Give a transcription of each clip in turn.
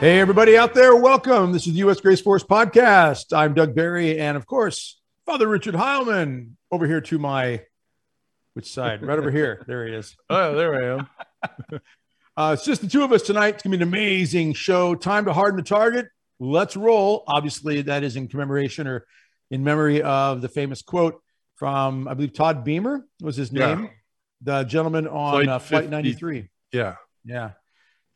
Hey, everybody out there, welcome. This is the U.S. Grace Force podcast. I'm Doug Barry, and of course, Father Richard Heilman over here to my which side? Right over here. There he is. Oh, there I am. uh, it's just the two of us tonight. It's gonna be an amazing show. Time to harden the target. Let's roll. Obviously, that is in commemoration or in memory of the famous quote from I believe Todd Beamer was his name, yeah. the gentleman on Flight, uh, Flight 93. Yeah, yeah.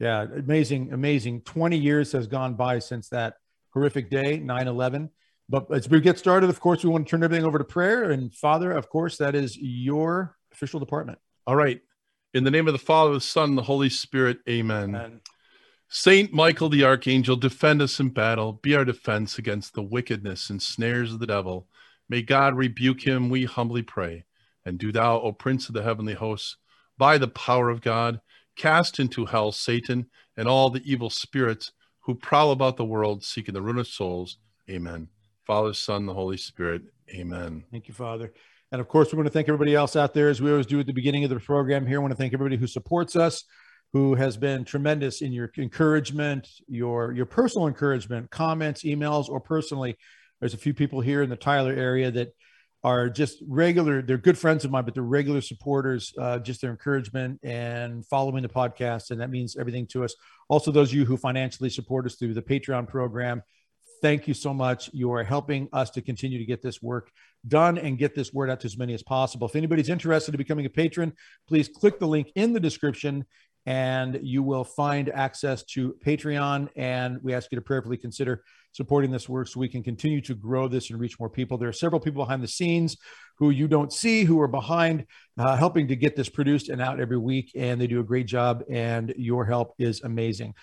Yeah, amazing, amazing. 20 years has gone by since that horrific day, 9 11. But as we get started, of course, we want to turn everything over to prayer. And Father, of course, that is your official department. All right. In the name of the Father, the Son, and the Holy Spirit, amen. amen. Saint Michael the Archangel, defend us in battle, be our defense against the wickedness and snares of the devil. May God rebuke him, we humbly pray. And do thou, O Prince of the heavenly hosts, by the power of God, Cast into hell Satan and all the evil spirits who prowl about the world seeking the ruin of souls. Amen. Father, Son, the Holy Spirit. Amen. Thank you, Father. And of course, we want to thank everybody else out there, as we always do at the beginning of the program here. I want to thank everybody who supports us, who has been tremendous in your encouragement, your your personal encouragement, comments, emails, or personally. There's a few people here in the Tyler area that are just regular. They're good friends of mine, but they're regular supporters. Uh, just their encouragement and following the podcast, and that means everything to us. Also, those of you who financially support us through the Patreon program, thank you so much. You are helping us to continue to get this work done and get this word out to as many as possible. If anybody's interested in becoming a patron, please click the link in the description and you will find access to Patreon. And we ask you to prayerfully consider supporting this work so we can continue to grow this and reach more people. There are several people behind the scenes who you don't see who are behind uh, helping to get this produced and out every week, and they do a great job. And your help is amazing.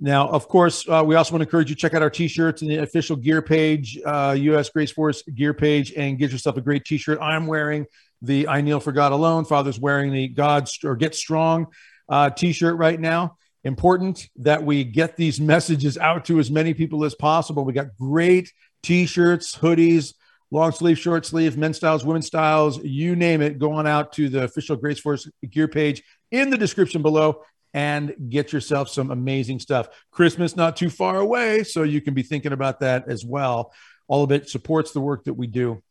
Now, of course, uh, we also want to encourage you to check out our t-shirts and the official gear page, uh, U.S. Grace Force gear page, and get yourself a great t-shirt. I'm wearing the "I Kneel for God Alone." Father's wearing the "God or Get Strong" uh, t-shirt right now important that we get these messages out to as many people as possible. We got great t-shirts, hoodies, long sleeve, short sleeve, men's styles, women's styles, you name it. Go on out to the official Grace Force gear page in the description below and get yourself some amazing stuff. Christmas not too far away, so you can be thinking about that as well. All of it supports the work that we do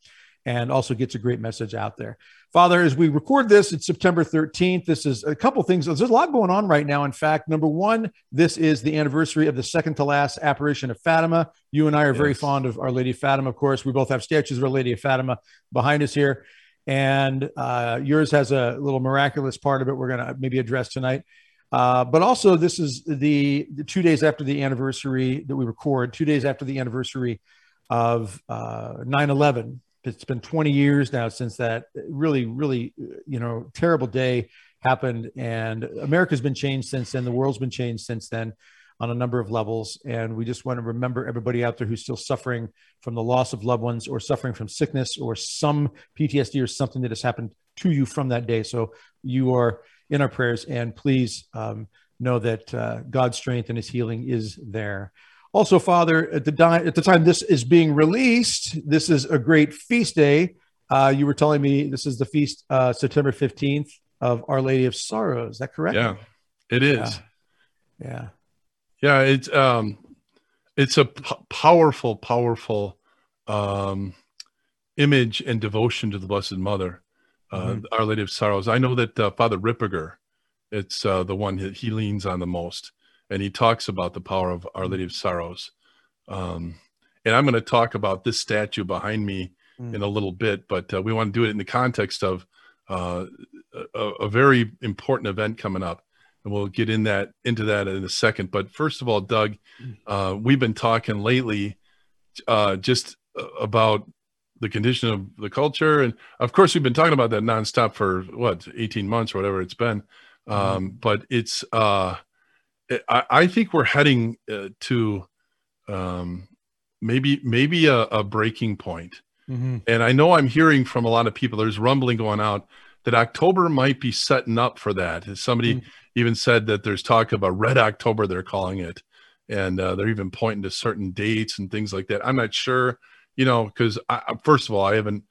and also gets a great message out there. Father, as we record this, it's September 13th. This is a couple things. There's a lot going on right now. In fact, number one, this is the anniversary of the second to last apparition of Fatima. You and I are yes. very fond of Our Lady of Fatima, of course. We both have statues of Our Lady of Fatima behind us here. And uh, yours has a little miraculous part of it we're going to maybe address tonight. Uh, but also, this is the, the, two days after the anniversary that we record, two days after the anniversary of uh, 9 11 it's been 20 years now since that really, really, you know, terrible day happened. And America's been changed since then. The world's been changed since then on a number of levels. And we just want to remember everybody out there who's still suffering from the loss of loved ones or suffering from sickness or some PTSD or something that has happened to you from that day. So you are in our prayers and please um, know that uh, God's strength and his healing is there. Also, Father, at the, di- at the time this is being released, this is a great feast day. Uh, you were telling me this is the feast uh, September 15th of Our Lady of Sorrows. Is that correct? Yeah, it is. Yeah. Yeah, yeah it's um it's a p- powerful, powerful um image and devotion to the Blessed Mother, uh, mm-hmm. Our Lady of Sorrows. I know that uh, Father Ripperger, it's uh, the one he leans on the most and he talks about the power of Our Lady of Sorrows. Um, and I'm going to talk about this statue behind me mm. in a little bit, but uh, we want to do it in the context of uh, a, a, very important event coming up, and we'll get in that into that in a second. But first of all, Doug, mm. uh, we've been talking lately uh, just uh, about the condition of the culture, and of course, we've been talking about that nonstop for what 18 months or whatever it's been. Mm. Um, but it's uh, I, I think we're heading uh, to um, maybe maybe a, a breaking point. Mm-hmm. And I know I'm hearing from a lot of people. There's rumbling going out that October might be setting up for that. Somebody mm-hmm. even said that there's talk of a red October. They're calling it, and uh, they're even pointing to certain dates and things like that. I'm not sure, you know, because first of all, I haven't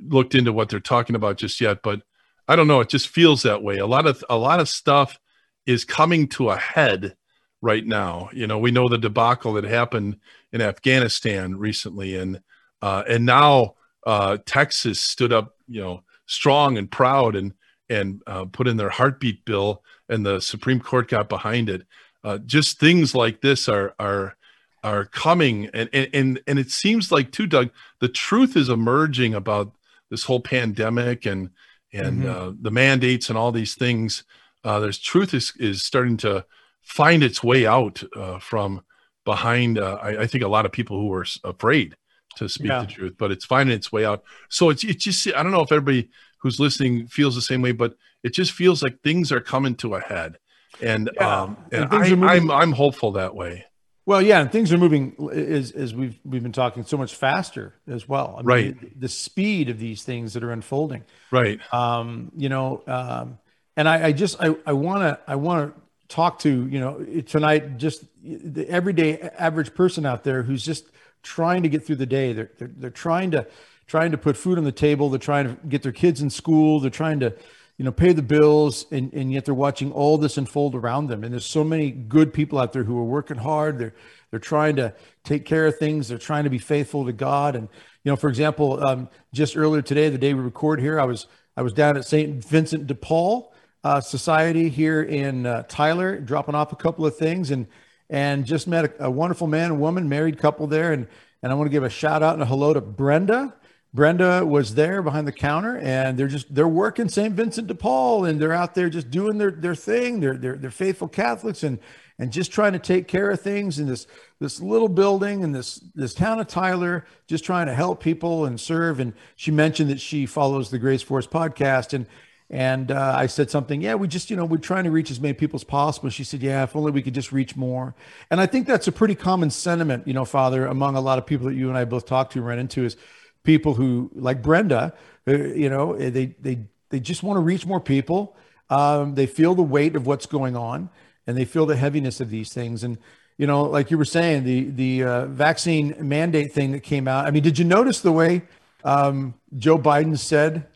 looked into what they're talking about just yet, but I don't know. It just feels that way. A lot of a lot of stuff is coming to a head right now. You know, we know the debacle that happened in Afghanistan recently, and uh, and now uh, Texas stood up, you know, strong and proud, and and uh, put in their heartbeat bill, and the Supreme Court got behind it. Uh, just things like this are are are coming, and and and it seems like too, Doug, the truth is emerging about this whole pandemic and and mm-hmm. uh, the mandates and all these things. Uh, there's truth is is starting to find its way out uh, from behind. Uh, I, I, think a lot of people who are afraid to speak yeah. the truth, but it's finding its way out. So it's it's just I don't know if everybody who's listening feels the same way, but it just feels like things are coming to a head, and yeah. um, and, and I, I'm I'm hopeful that way. Well, yeah, and things are moving as as we've we've been talking so much faster as well. I mean, right. The, the, speed of these things that are unfolding. Right. Um, you know, um, and I, I just I I want to I want to talk to you know tonight just the everyday average person out there who's just trying to get through the day. They're they're, they're trying to trying to put food on the table. They're trying to get their kids in school. They're trying to you know pay the bills and, and yet they're watching all this unfold around them and there's so many good people out there who are working hard they're they're trying to take care of things they're trying to be faithful to god and you know for example um, just earlier today the day we record here i was i was down at st vincent de paul uh, society here in uh, tyler dropping off a couple of things and and just met a, a wonderful man and woman married couple there and and i want to give a shout out and a hello to brenda Brenda was there behind the counter and they're just they're working St. Vincent de Paul and they're out there just doing their their thing. They're they're they're faithful Catholics and and just trying to take care of things in this this little building in this this town of Tyler, just trying to help people and serve. And she mentioned that she follows the Grace Force podcast and and uh, I said something, yeah, we just, you know, we're trying to reach as many people as possible. She said, yeah, if only we could just reach more. And I think that's a pretty common sentiment, you know, Father, among a lot of people that you and I both talk to run into is people who like Brenda, uh, you know, eh, they they they just want to reach more people. Um, they feel the weight of what's going on, and they feel the heaviness of these things. And you know, like you were saying, the the uh, vaccine mandate thing that came out. I mean, did you notice the way um, Joe Biden said?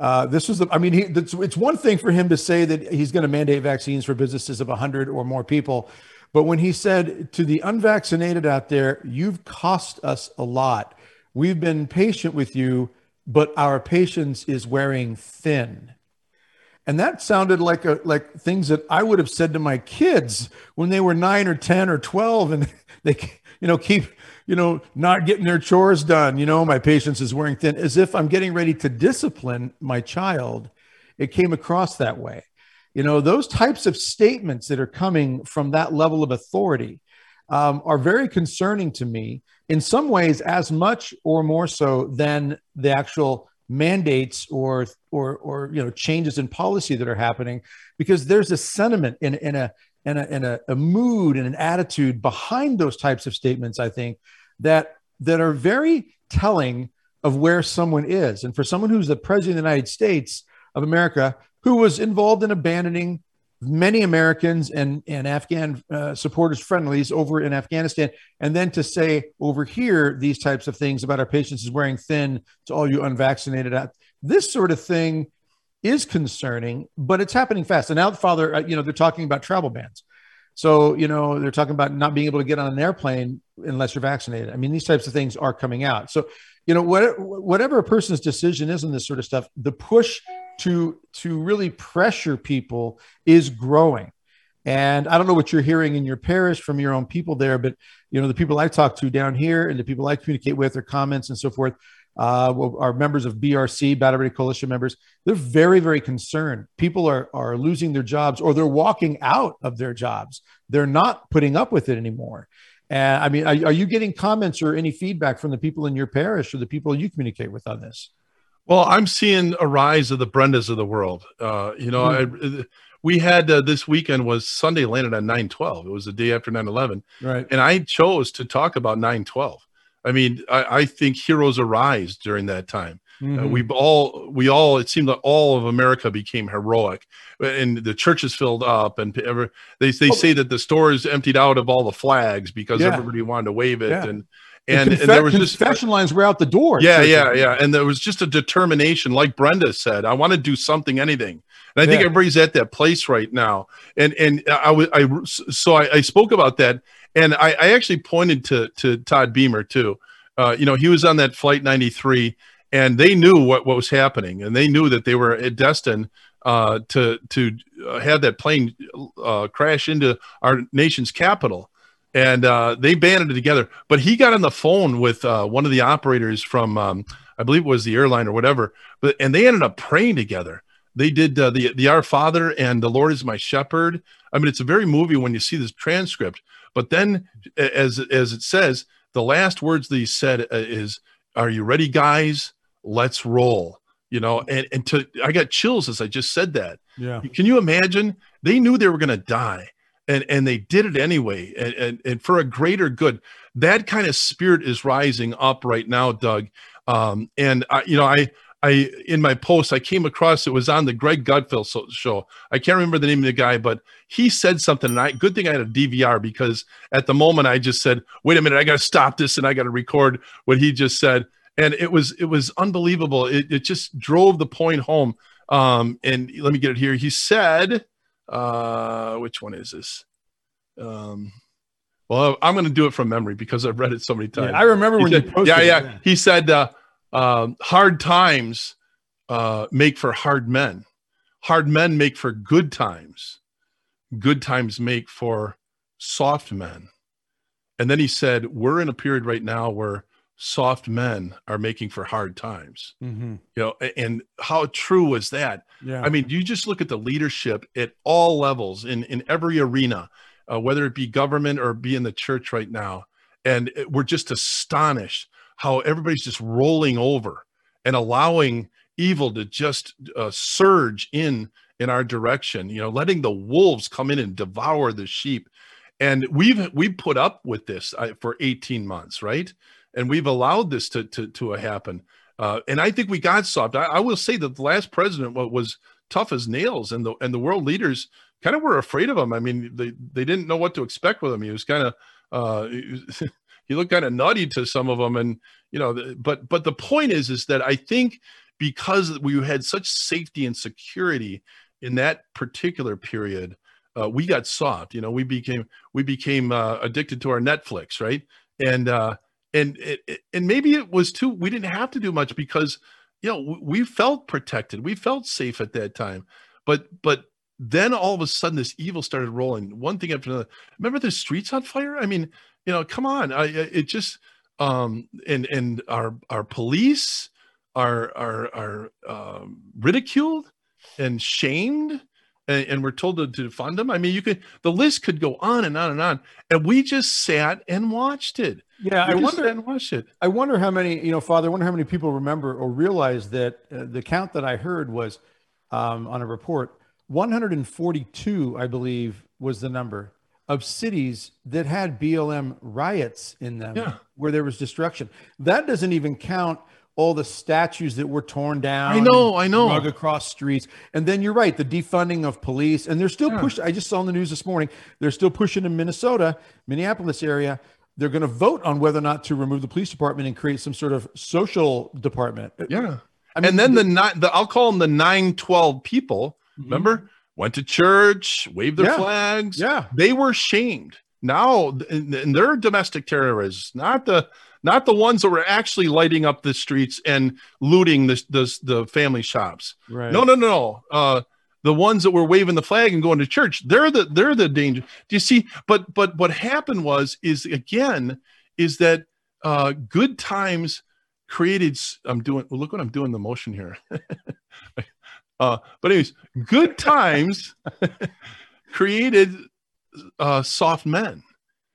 Uh, this was the, I mean, he, it's one thing for him to say that he's going to mandate vaccines for businesses of 100 or more people. But when he said to the unvaccinated out there, you've cost us a lot. We've been patient with you, but our patience is wearing thin. And that sounded like a, like things that I would have said to my kids when they were nine or 10 or 12 and they, you know, keep, you know, not getting their chores done. You know, my patience is wearing thin as if I'm getting ready to discipline my child. It came across that way. You know, those types of statements that are coming from that level of authority um, are very concerning to me in some ways as much or more so than the actual mandates or or or you know changes in policy that are happening because there's a sentiment in in a in a, in a, a mood and an attitude behind those types of statements i think that that are very telling of where someone is and for someone who's the president of the united states of america who was involved in abandoning many Americans and, and Afghan uh, supporters friendlies over in Afghanistan. And then to say over here, these types of things about our patience is wearing thin to all you unvaccinated out. This sort of thing is concerning, but it's happening fast. And now, Father, uh, you know, they're talking about travel bans. So, you know, they're talking about not being able to get on an airplane unless you're vaccinated. I mean, these types of things are coming out. So, you know, what, whatever a person's decision is on this sort of stuff, the push to to really pressure people is growing and i don't know what you're hearing in your parish from your own people there but you know the people i talk to down here and the people i communicate with their comments and so forth uh, are members of brc Battle Ready coalition members they're very very concerned people are are losing their jobs or they're walking out of their jobs they're not putting up with it anymore and i mean are, are you getting comments or any feedback from the people in your parish or the people you communicate with on this well, I'm seeing a rise of the Brendas of the world. Uh, you know, mm-hmm. I, we had uh, this weekend was Sunday landed on 912. It was the day after 911. Right. And I chose to talk about 912. I mean, I, I think heroes arise during that time. Uh, mm-hmm. Uh, we all, we all, it seemed like all of America became heroic, and the churches filled up, and ever they they oh. say that the stores emptied out of all the flags because yeah. everybody wanted to wave it, yeah. and And, confe- and there was just confession lines were out the door. yeah, yeah, yeah. And there was just a determination, like Brenda said, I want to do something, anything. And I think everybody's at that place right now. And and I was I so I, I spoke about that, and I, I actually pointed to to Todd Beamer too. Uh, you know, he was on that flight 93, and they knew what what was happening, and they knew that they were destined uh, to to uh, have that plane uh, crash into our nation's capital and uh, they banded together. But he got on the phone with uh, one of the operators from, um, I believe it was the airline or whatever. But and they ended up praying together. They did uh, the the Our Father and the Lord is my Shepherd. I mean, it's a very movie when you see this transcript. But then, as as it says, the last words that he said uh, is, "Are you ready, guys? Let's roll." You know, and and to I got chills as I just said that. yeah. Can you imagine? They knew they were going to die, and and they did it anyway, and, and and for a greater good. That kind of spirit is rising up right now, Doug. Um, and I, you know, I I in my post I came across it was on the Greg Gutfeld so- show. I can't remember the name of the guy, but he said something, and I good thing I had a DVR because at the moment I just said, "Wait a minute, I got to stop this and I got to record what he just said." And it was it was unbelievable. It it just drove the point home. Um, and let me get it here. He said, uh, which one is this? Um, well, I'm going to do it from memory because I've read it so many times. Yeah, I remember He when said- you posted. yeah, it, yeah. He said, uh, um, hard times uh, make for hard men. Hard men make for good times. Good times make for soft men. And then he said, we're in a period right now where soft men are making for hard times. Mhm. You know, and how true was that? Yeah. I mean, you just look at the leadership at all levels in in every arena, uh, whether it be government or be in the church right now, and we're just astonished how everybody's just rolling over and allowing evil to just uh, surge in in our direction. You know, letting the wolves come in and devour the sheep, and we've we've put up with this uh, for 18 months, right? And we've allowed this to to to happen. Uh, and I think we got soft. I, I will say that the last president was tough as nails, and the and the world leaders kind of were afraid of him. I mean, they they didn't know what to expect with him. He was kind of uh, he looked kind of nutty to some of them, and you know. But but the point is, is that I think because we had such safety and security in that particular period, uh, we got soft. You know, we became we became uh, addicted to our Netflix, right? And uh, and and maybe it was too we didn't have to do much because you know we felt protected we felt safe at that time but but then all of a sudden this evil started rolling one thing after another remember the streets on fire i mean you know come on I, it just um and and our our police are are are um, ridiculed and shamed and, and we're told to, to fund them i mean you could the list could go on and on and on and we just sat and watched it yeah. we I wonder. and watched it I wonder how many, you know, Father, I wonder how many people remember or realize that uh, the count that I heard was um, on a report 142, I believe, was the number of cities that had BLM riots in them Yeah. where there was destruction. That doesn't even count all the statues that were torn down. I know, I know. Drug across streets. And then you're right, the defunding of police. And they're still Yeah. pushing. I just saw in the news this morning, they're still pushing in Minnesota, Minneapolis area. They're going to vote on whether or not to remove the police department and create some sort of social department. Yeah. I mean, and then the nine, the I'll call them the nine twelve people. Mm-hmm. Remember, went to church, waved their Yeah. flags. Yeah. they were shamed. Now, and, they're domestic terrorists, not the not the ones that were actually lighting up the streets and looting the the, the family shops. Right. No, no, no, no. Uh, the ones that were waving the flag and going to church, they're the they're the danger. Do you see? But but what happened was is again is that uh, good times created. I'm doing. Look what I'm doing. The motion here. uh, but anyways, good times created uh, soft men.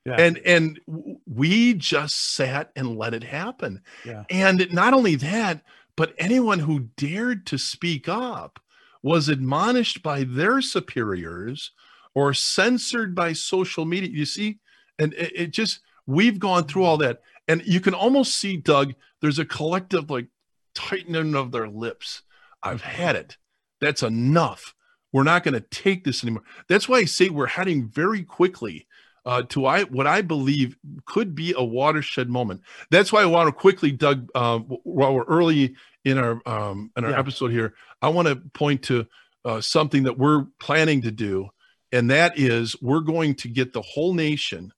Yeah. And and we just sat and let it happen. Yeah. And not only that, but anyone who dared to speak up was admonished by their superiors or censored by social media. You see, and it, it just we've gone through all that, and you can almost see, Doug. There's a collective like tightening of their lips. I've had it. That's enough. We're not going to take this anymore. That's why I say we're heading very quickly uh, to I what I believe could be a watershed moment. That's why I want to quickly, Doug, uh, while we're early in our um, in our yeah. episode here, I want to point to uh, something that we're planning to do, and that is we're going to get the whole nation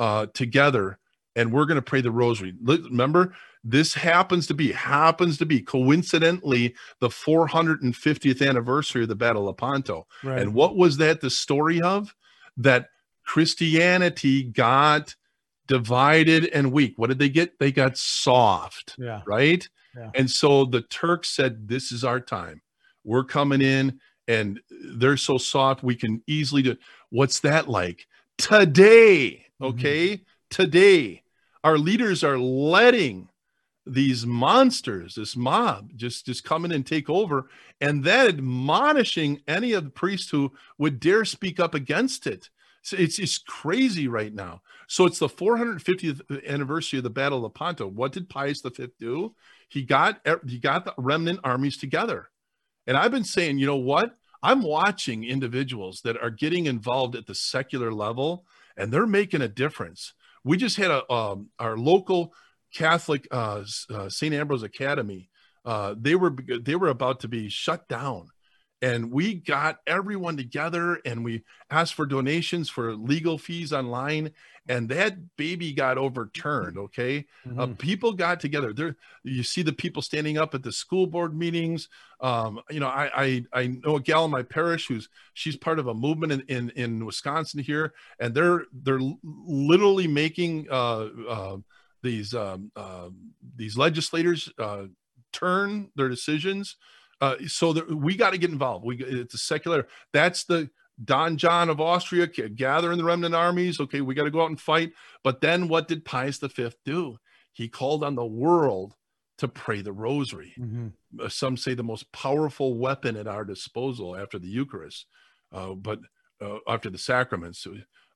uh, together, and we're going to pray the Rosary. Remember, this happens to be happens to be coincidentally the 450th anniversary of the Battle of Lepanto. Right. And what was that the story of? That Christianity got divided and weak. What did they get? They got soft. Yeah. Right. Yeah. And so the Turks said, This is our time. We're coming in and they're so soft we can easily do what's that like? Today, mm-hmm. okay? Mm-hmm. Today, our leaders are letting these monsters, this mob, just just come in and take over, and then admonishing any of the priests who would dare speak up against it. So it's it's crazy right now. So it's the 450th anniversary of the Battle of Lepanto. What did Pius V do? He got he got the remnant armies together, and I've been saying, you know what? I'm watching individuals that are getting involved at the secular level, and they're making a difference. We just had a um, our local Catholic uh, uh, St. Ambrose Academy. Uh, they were they were about to be shut down, and we got everyone together and we asked for donations for legal fees online, and that baby got overturned. Okay, uh, mm-hmm. uh, people got together. There, you see the people standing up at the school board meetings. Um, you know, I, I I know a gal in my parish who's she's part of a movement in in, in Wisconsin here, and they're they're literally making. These um, uh, these legislators uh, turn their decisions. Uh, so that we got to get involved. We it's a secular. That's the Don John of Austria gathering the remnant armies. Okay, we got to go out and fight. But then what did Pius V do? He called on the world to pray the rosary. Mm-hmm. Uh, some say the most powerful weapon at our disposal after the Eucharist, uh, but uh, after the sacraments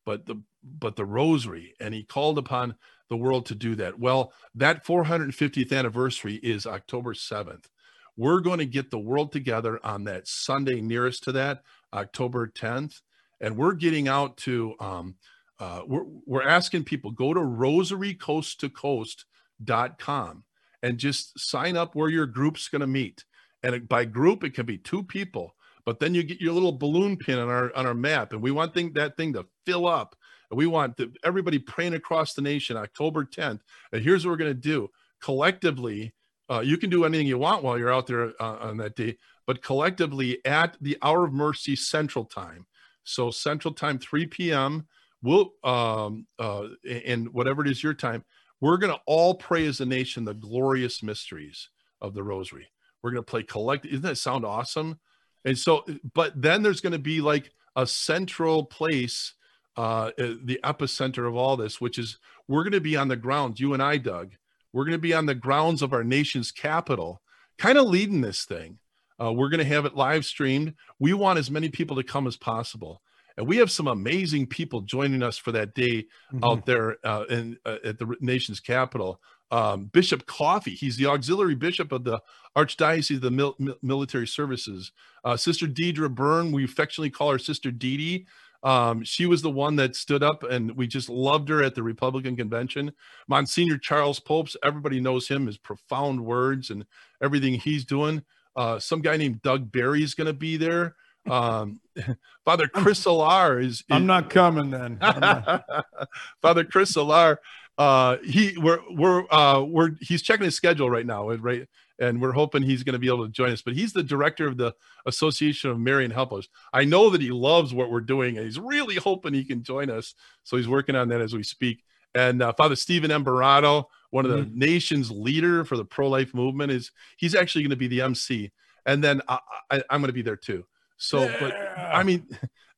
but the but the rosary and he called upon the world to do that. Well that 450th anniversary is october 7th we're going to get the world together on that sunday nearest to that october 10th and we're getting out to um, uh, we're, we're asking people go to rosarycoasttocoast.com and just sign up where your group's going to meet. And by group it can be two people but then you get your little balloon pin on our on our map, and we want thing, that thing to fill up. And we want the, everybody praying across the nation October 10th. And here's what we're going to do collectively. Uh, you can do anything you want while you're out there uh, on that day, but collectively at the hour of mercy Central Time. So Central Time, 3 p.m. We'll um, uh, and whatever it is your time, we're going to all pray as a nation the glorious mysteries of the Rosary. We're going to play collect. Doesn't that sound awesome? And so, but then there's going to be like a central place, uh, uh, the epicenter of all this, which is we're going to be on the grounds, you and I, Doug, we're going to be on the grounds of our nation's capital, kind of leading this thing. Uh, we're going to have it live streamed. We want as many people to come as possible. And we have some amazing people joining us for that day mm-hmm. out there uh, in, uh, at the nation's capital um, Bishop Coffey. He's the auxiliary bishop of the Archdiocese of the Mil- Military Services. Uh, Sister Deirdre Byrne, we affectionately call her Sister Dee Dee. Um, she was the one that stood up, and we just loved her at the Republican convention. Monsignor Charles Popes, everybody knows him, his profound words and everything he's doing. Uh, some guy named Doug Barry is going to be there. Um, Father Chris Alar is, is, I'm not coming then. Not. Father Chris Alar uh he we're we're uh we're he's checking his schedule right now right and we're hoping he's going to be able to join us but he's the director of the association of marian helpers i know that he loves what we're doing and he's really hoping he can join us so he's working on that as we speak and uh, father stephen Imbarrato one of the mm-hmm. nation's leader for the pro-life movement is he's actually going to be the mc and then I, i'm going to be there too so yeah. but i mean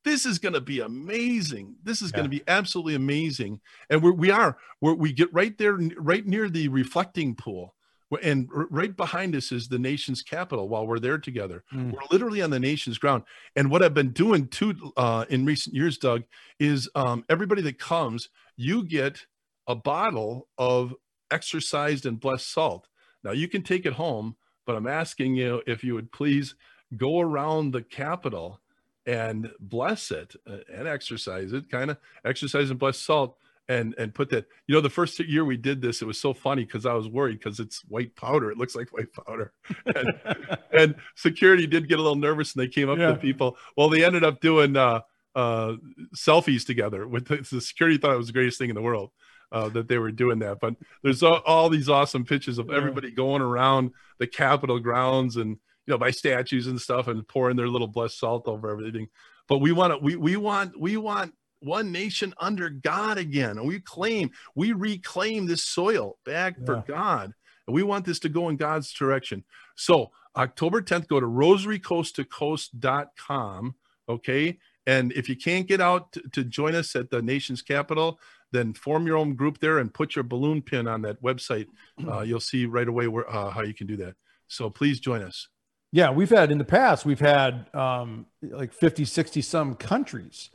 this is going to be amazing. This is yeah. going to be absolutely amazing. And we're, we are, we're, we get right there, right near the reflecting pool. And right behind us is the nation's capital while we're there together. Mm. We're literally on the nation's ground. And what I've been doing too uh, in recent years, Doug, is um, everybody that comes, you get a bottle of exorcised and blessed salt. Now you can take it home, but I'm asking you if you would please go around the capital and bless it uh, and exercise it, kind of exercise and bless salt and and put that. You know, the first year we did this, it was so funny because I was worried because it's white powder. It looks like white powder, and, and, security did get a little nervous and they came up yeah. to people. Well, they ended up doing uh, uh, selfies together with the, the, security. Thought it was the greatest thing in the world. Uh, that they were doing that, but there's all, all these awesome pictures of everybody going around the Capitol grounds and you know by statues and stuff and pouring their little blessed salt over everything. But we want to we we want we want one nation under God again. And we claim, we reclaim this soil back yeah. for God. And we want this to go in God's direction. So October 10th, go to rosarycoasttocoast.com. Okay. And if you can't get out to, to join us at the nation's capital, then form your own group there and put your balloon pin on that website. Uh, you'll see right away where, uh, how you can do that. So please join us. Yeah, we've had in the past, we've had um, like 50, 60 some countries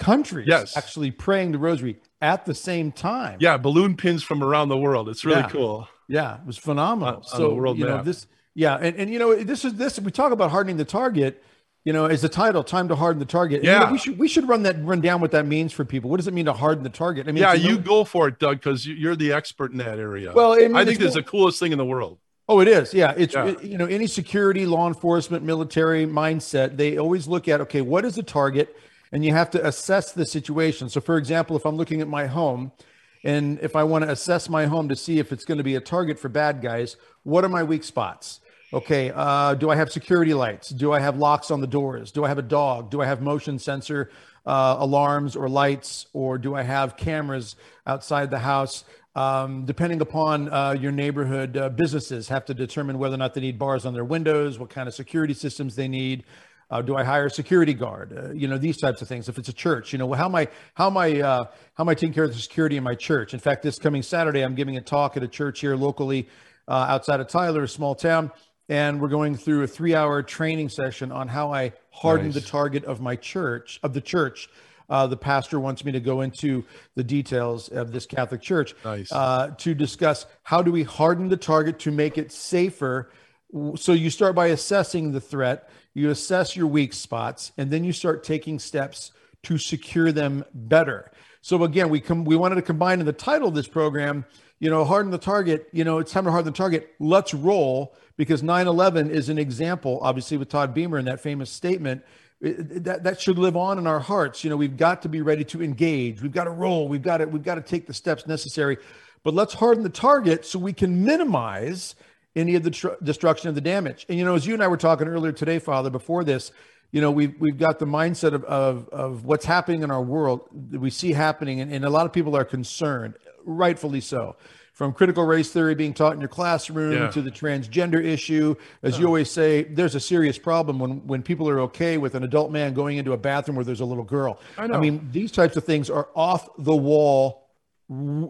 countries yes. actually praying the rosary at the same time. Yeah, balloon pins from around the world. It's really yeah. cool. Yeah, it was phenomenal. On, so on world you map. know this yeah, and, and you know this is this we talk about hardening the target, you know, as the title, time to harden the target. yeah, you know, we should we should run that run down what that means for people. What does it mean to harden the target? I mean, yeah, you, go for it, Doug, because you're the expert in that area. Well, I, mean, I think it's the coolest thing in the world. Oh, it is. Yeah, it's yeah. You know any security, law enforcement, military mindset. They always look at okay, what is the target? and you have to assess the situation. So, for example, if I'm looking at my home and if I want to assess my home to see if it's going to be a target for bad guys, what are my weak spots? Okay, uh, do I have security lights? Do I have locks on the doors? Do I have a dog? Do I have motion sensor uh, alarms or lights? Or do I have cameras outside the house? Um, depending upon uh, your neighborhood, uh, businesses have to determine whether or not they need bars on their windows, what kind of security systems they need. Uh, do I hire a security guard? Uh, you know, these types of things. If it's a church, you know, how am I, how am I, uh, how am I taking care of the security in my church? In fact, this coming Saturday, I'm giving a talk at a church here locally uh, outside of Tyler, a small town, and we're going through a three-hour training session on how I harden nice. the target of my church, of the church. Uh, the pastor wants me to go into the details of this Catholic church nice. uh, to discuss how do we harden the target to make it safer. So you start by assessing the threat you assess your weak spots, and then you start taking steps to secure them better. So again, we come we wanted to combine in the title of this program, you know, harden the target, you know, it's time to harden the target. Let's roll because 9/11 is an example, obviously with Todd Beamer and that famous statement. That, that should live on in our hearts. You know, we've got to be ready to engage. We've got to roll. We've got to we've got to take the steps necessary. But let's harden the target so we can minimize any of the tr- destruction of the damage. And you know, as you and I were talking earlier today, Father, before this, you know, we've we've got the mindset of of, of what's happening in our world that we see happening, and, and a lot of people are concerned, rightfully so. From critical race theory being taught in your classroom yeah. to the transgender issue, as you always say, there's a serious problem when when people are okay with an adult man going into a bathroom where there's a little girl. I, know. I mean, these types of things are off the wall,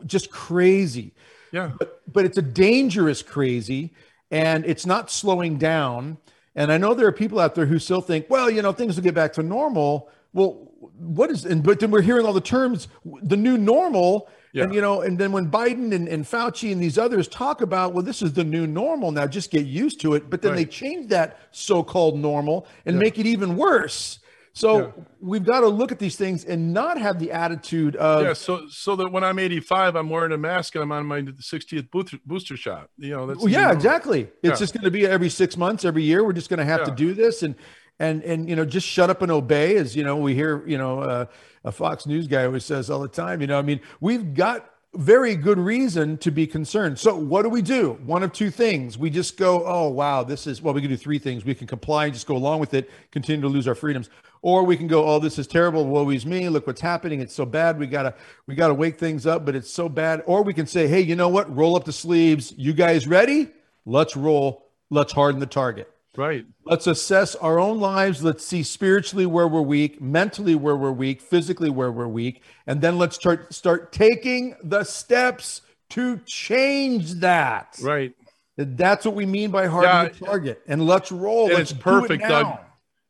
just crazy. Yeah. But, but it's a dangerous crazy and it's not slowing down. And I know there are people out there who still think, well, you know, things will get back to normal. Well, what is, and but then we're hearing all the terms, the new normal. Yeah. And, you know, and then when Biden and, and Fauci and these others talk about, well, this is the new normal now, just get used to it. But then right. they change that so called normal and yeah. make it even worse. So yeah. we've got to look at these things and not have the attitude of yeah. So so that when I'm 85, I'm wearing a mask and I'm on my 60th booster, booster shot. You know, that's well, yeah, exactly. It's just going to be every six months, every year. We're just going to have to do this and and and you know just shut up and obey. As you know, we hear you know uh, a Fox News guy always says all the time. You know, I mean, we've got very good reason to be concerned. So what do we do? One of two things. We just go, oh wow, this is well, we can do three things. We can comply and just go along with it, continue to lose our freedoms. Or we can go, oh, this is terrible. Woe is me. Look what's happening. It's so bad. We gotta we gotta wake things up, but it's so bad. Or we can say, hey, you know what? Roll up the sleeves. You guys ready? Let's roll. Let's harden the target. Right. Let's assess our own lives. Let's see spiritually where we're weak, mentally where we're weak, physically where we're weak, and then let's start start taking the steps to change that. Right. That's what we mean by hardening yeah, the target. And let's roll. And let's it's perfect, it Doug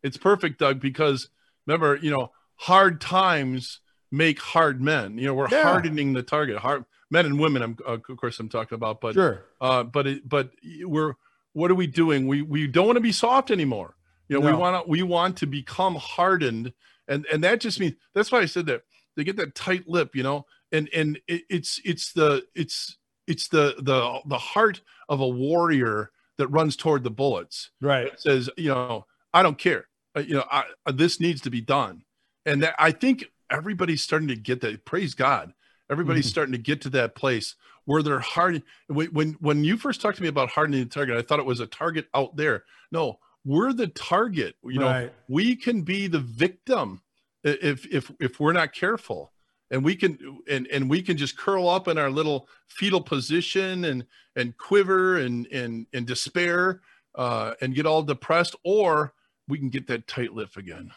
it's perfect, Doug, because remember, you know, hard times make hard men. You know, we're yeah. hardening the target. Hard men and women. I'm of course I'm talking about, but sure. Uh, but it, but we're what are we doing? We we don't want to be soft anymore. You know, we want to we want to become hardened, and and that just means that's why I said that they get that tight lip, you know, and and it, it's it's the it's it's the the the heart of a warrior that runs toward the bullets. Right. It says, you know, I don't care. Uh, you know, I, uh, this needs to be done, and that I think everybody's starting to get that. Praise God, everybody's Mhm. starting to get to that place where they're hard. When when you first talked to me about hardening the target, I thought it was a target out there. No, we're the target. You know, Right. we can be the victim if if if we're not careful and we can and and we can just curl up in our little fetal position and and quiver and and and despair uh and get all depressed or we can get that tight lip again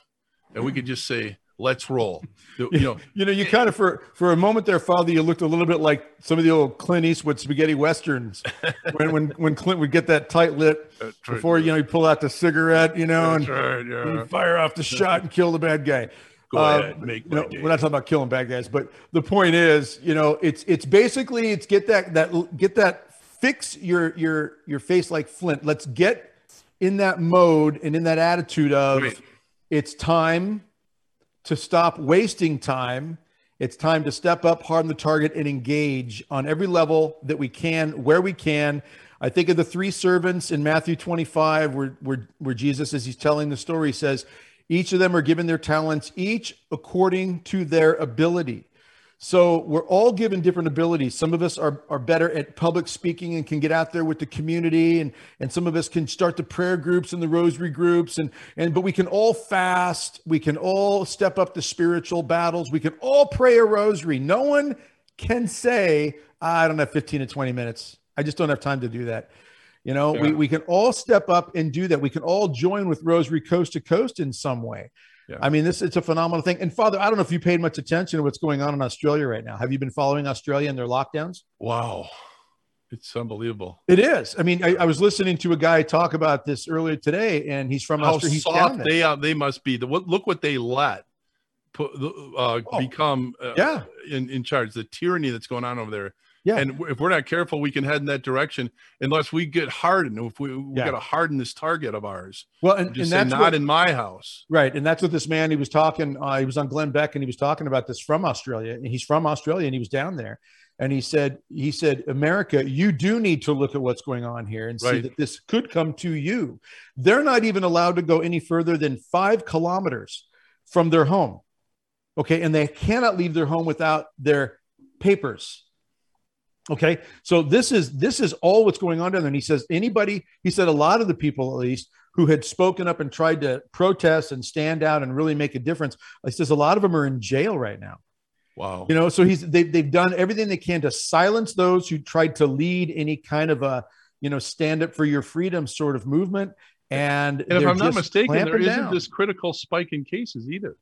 and we could just say let's roll you know You know, you kind of for for a moment there, Father, you looked a little bit like some of the old Clint Eastwood spaghetti westerns when when when Clint would get that tight lip right. before you know he pull out the cigarette, you know, and right, yeah. fire off the shot and kill the bad guy. go Uh, ahead make you know, we're not talking about killing bad guys, but the point is, you know, it's it's basically it's get that that get that fix your your your face like flint. Let's get in that mode and in that attitude of Right. it's time to stop wasting time. It's time to step up, harden the target, and engage on every level that we can, where we can. I think of the three servants in Matthew 25, where, where, where Jesus, as he's telling the story, says, each of them are given their talents, each according to their ability. So we're all given different abilities. Some of us are, are better at public speaking and can get out there with the community, and, and some of us can start the prayer groups and the rosary groups, and, and but we can all fast, we can all step up the spiritual battles, we can all pray a rosary. No one can say, ah, I don't have 15 to 20 minutes. I just don't have time to do that. You know, we, we can all step up and do that. We can all join with Rosary Coast to Coast in some way. Yeah. I mean, this it's a phenomenal thing. And Father, I don't know if you paid much attention to what's going on in Australia right now. Have you been following Australia and their lockdowns? wow it's unbelievable It is. I mean, I, I was listening to a guy talk about this earlier today, and he's from how Australia. Soft they are they must be the what look what they let put uh Oh. become uh, Yeah. in in charge the tyranny that's going on over there Yeah. and if we're not careful we can head in that direction unless we get hardened if we we Yeah. got to harden this target of ours well, and, just and say that's not what, in my house Right, and that's what this man he was talking. Uh, he was on Glenn Beck, and he was talking about this from Australia. And he's from Australia, and he was down there, and he said, he said, America, you do need to look at what's going on here and see that this could come to you. They're not even allowed to go any further than five kilometers from their home. Okay, and they cannot leave their home without their papers. Okay, so this is this is all what's going on down there. And he says anybody, he said a lot of the people at least who had spoken up and tried to protest and stand out and really make a difference. He says a lot of them are in jail right now. wow You know, so he's they've they've done everything they can to silence those who tried to lead any kind of a you know stand up for your freedom sort of movement. And, and if i'm not mistaken there isn't down. this critical spike in cases either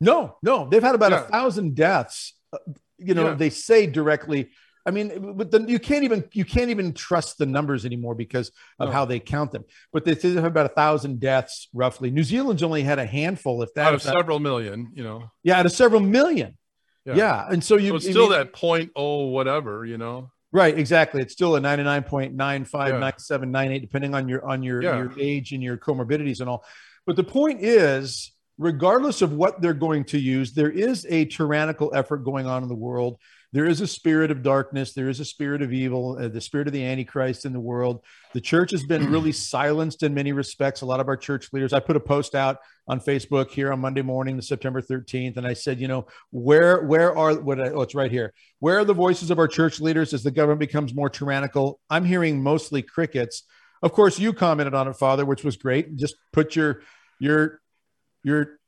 No, no, they've had about Yeah. a thousand deaths. uh, You know, Yeah. they say directly. I mean, but then you can't even you can't even trust the numbers anymore because of No. how they count them. But they say they have about a thousand deaths roughly. New Zealand's only had a handful, if that. out of several million you know yeah, out of several million. Yeah. Yeah, and so you so it's I still mean- that point oh whatever you know right exactly. It's still a ninety nine point nine five, Yeah. nine seven, nine eight, depending on your on your Yeah. your age and your comorbidities and all. But the point is, regardless of what they're going to use, there is a tyrannical effort going on in the world. There is a spirit of darkness. There is a spirit of evil, uh, the spirit of the Antichrist in the world. The church has been really silenced in many respects. A lot of our church leaders, I put a post out on Facebook here on Monday morning, the September 13th, and I said, you know, where where are what? I, oh, it's right here. Where are the voices of our church leaders as the government becomes more tyrannical? I'm hearing mostly crickets. Of course, you commented on it, Father, which was great. Just put your your your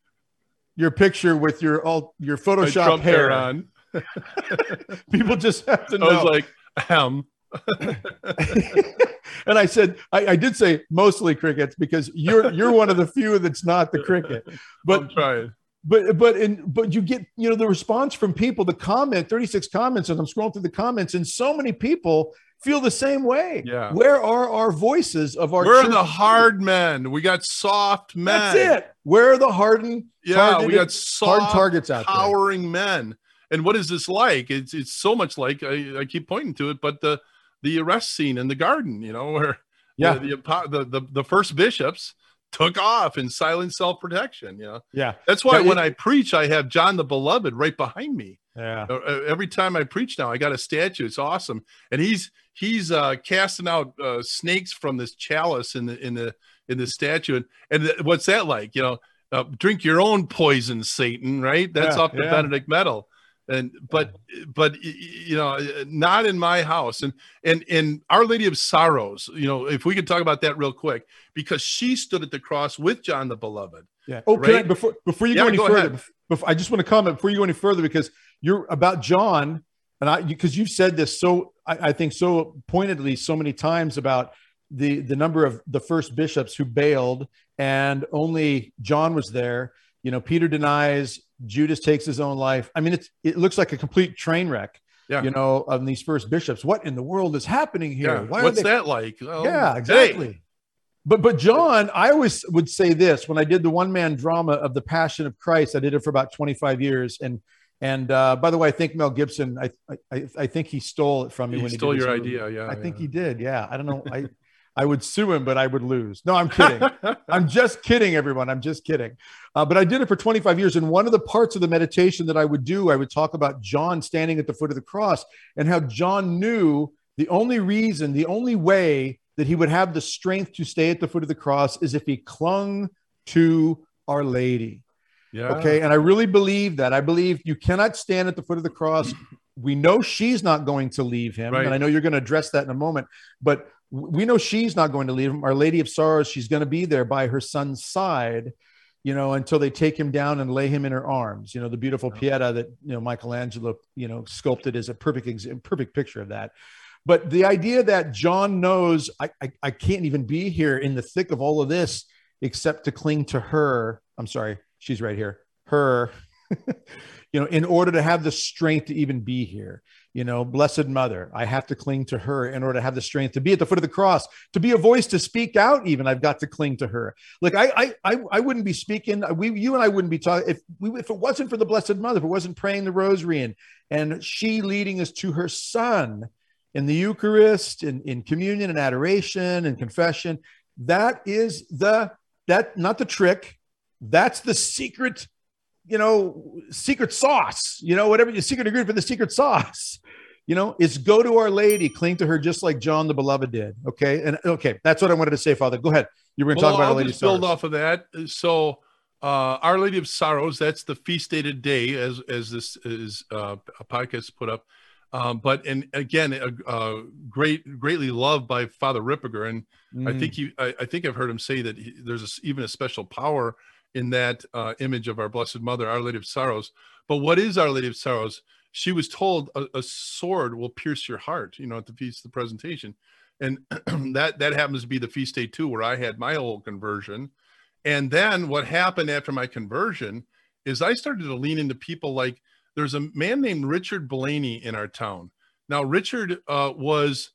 your picture with your all your Photoshop hair on People just have to know. i was like um and I said, I, I did say mostly crickets because you're you're one of the few that's not the cricket. But i'm trying but but in but you get you know the response from people, the comment, 36 comments, and I'm scrolling through the comments, and so many people feel the same way. Yeah. Where are our voices of our We're the hard men. We got soft men. That's it. Where are the hardened Yeah, we targeted- got hard targets out there? towering men. And what is this like? It's it's so much like I, I keep pointing to it, but the the arrest scene in the garden, you know, where Yeah. the, the the the first bishops took off in silent self-protection. You know, Yeah. that's why Yeah, when it- I preach, I have John the Beloved right behind me. Yeah. Uh, uh, every time I preach now, I got a statue. It's awesome, and he's he's uh, casting out uh, snakes from this chalice in the in the in the statue. And, and th- what's that like? You know, uh, drink your own poison, Satan. Right? That's Yeah, off the yeah. Benedict medal. And but but y- y- you know, uh, not in my house. And and and Our Lady of Sorrows. You know, if we could talk about that real quick, because she stood at the cross with John the Beloved. Yeah. Oh, can I, Right? before before you Yeah, go any go further, ahead. before, I just want to comment before you go any further because you're about John, and I because you've said this so I, I think so pointedly so many times about the the number of the first bishops who bailed and only John was there. You know, Peter denies, Judas takes his own life. I mean, it's it looks like a complete train wreck. Yeah. You know, of these first bishops. What in the world is happening here? Yeah. Why are What's they that like? Well, yeah, hey, exactly. But but John, I always would say this when I did the one man drama of the Passion of Christ. I did it for about twenty five years, and and uh, by the way, I think Mel Gibson. I I, I think he stole it from me he when he stole did your this movie. idea. Yeah. I think he did. Yeah, I don't know. I I would sue him, but I would lose. No, I'm kidding. I'm just kidding, everyone. I'm just kidding. Uh, but I did it for 25 years. And one of the parts of the meditation that I would do, I would talk about John standing at the foot of the cross and how John knew the only reason, the only way that he would have the strength to stay at the foot of the cross is if he clung to Our Lady. yeah. Okay. And I really believe that. I believe you cannot stand at the foot of the cross. We know she's not going to leave him. Right. And I know you're going to address that in a moment, but we know she's not going to leave him. Our Lady of Sorrows, she's going to be there by her son's side, you know, until they take him down and lay him in her arms. You know, the beautiful Pieta that, you know, Michelangelo, you know, sculpted is a perfect, ex- perfect picture of that. But the idea that John knows I, I, I can't even be here in the thick of all of this except to cling to her. I'm sorry, she's right here. Her, you know, in order to have the strength to even be here. You know, Blessed Mother, I have to cling to her in order to have the strength to be at the foot of the cross, to be a voice to speak out. Even I've got to cling to her. Like I, I, I, wouldn't be speaking. We, you and I wouldn't be talking if we, if it wasn't for the Blessed Mother, if it wasn't praying the Rosary and and she leading us to her Son in the Eucharist, in, in communion and adoration and confession. That is the that not the trick. That's the secret, you know, secret sauce. You know, whatever your secret ingredient for the secret sauce. You know, is go to Our Lady, cling to her just like John the Beloved did. Okay, and okay, that's what I wanted to say, Father. Go ahead. You were going to Well, talk about I'll Our Lady. just build off of that. So, uh, Our Lady of Sorrows, that's the feast day today, as as this is uh, a podcast put up. Um, but and again, a, uh, great, greatly loved by Father Ripperger, and I Mm. think he, I, I think I've heard him say that he, there's a even a special power in that uh, image of our Blessed Mother, Our Lady of Sorrows. But what is Our Lady of Sorrows? She was told a, a sword will pierce your heart. You know, at the feast of the presentation, and that that happens to be the feast day too, where I had my whole conversion. And then what happened after my conversion is I started to lean into people like there's a man named Richard Blaney in our town. Now, Richard uh, was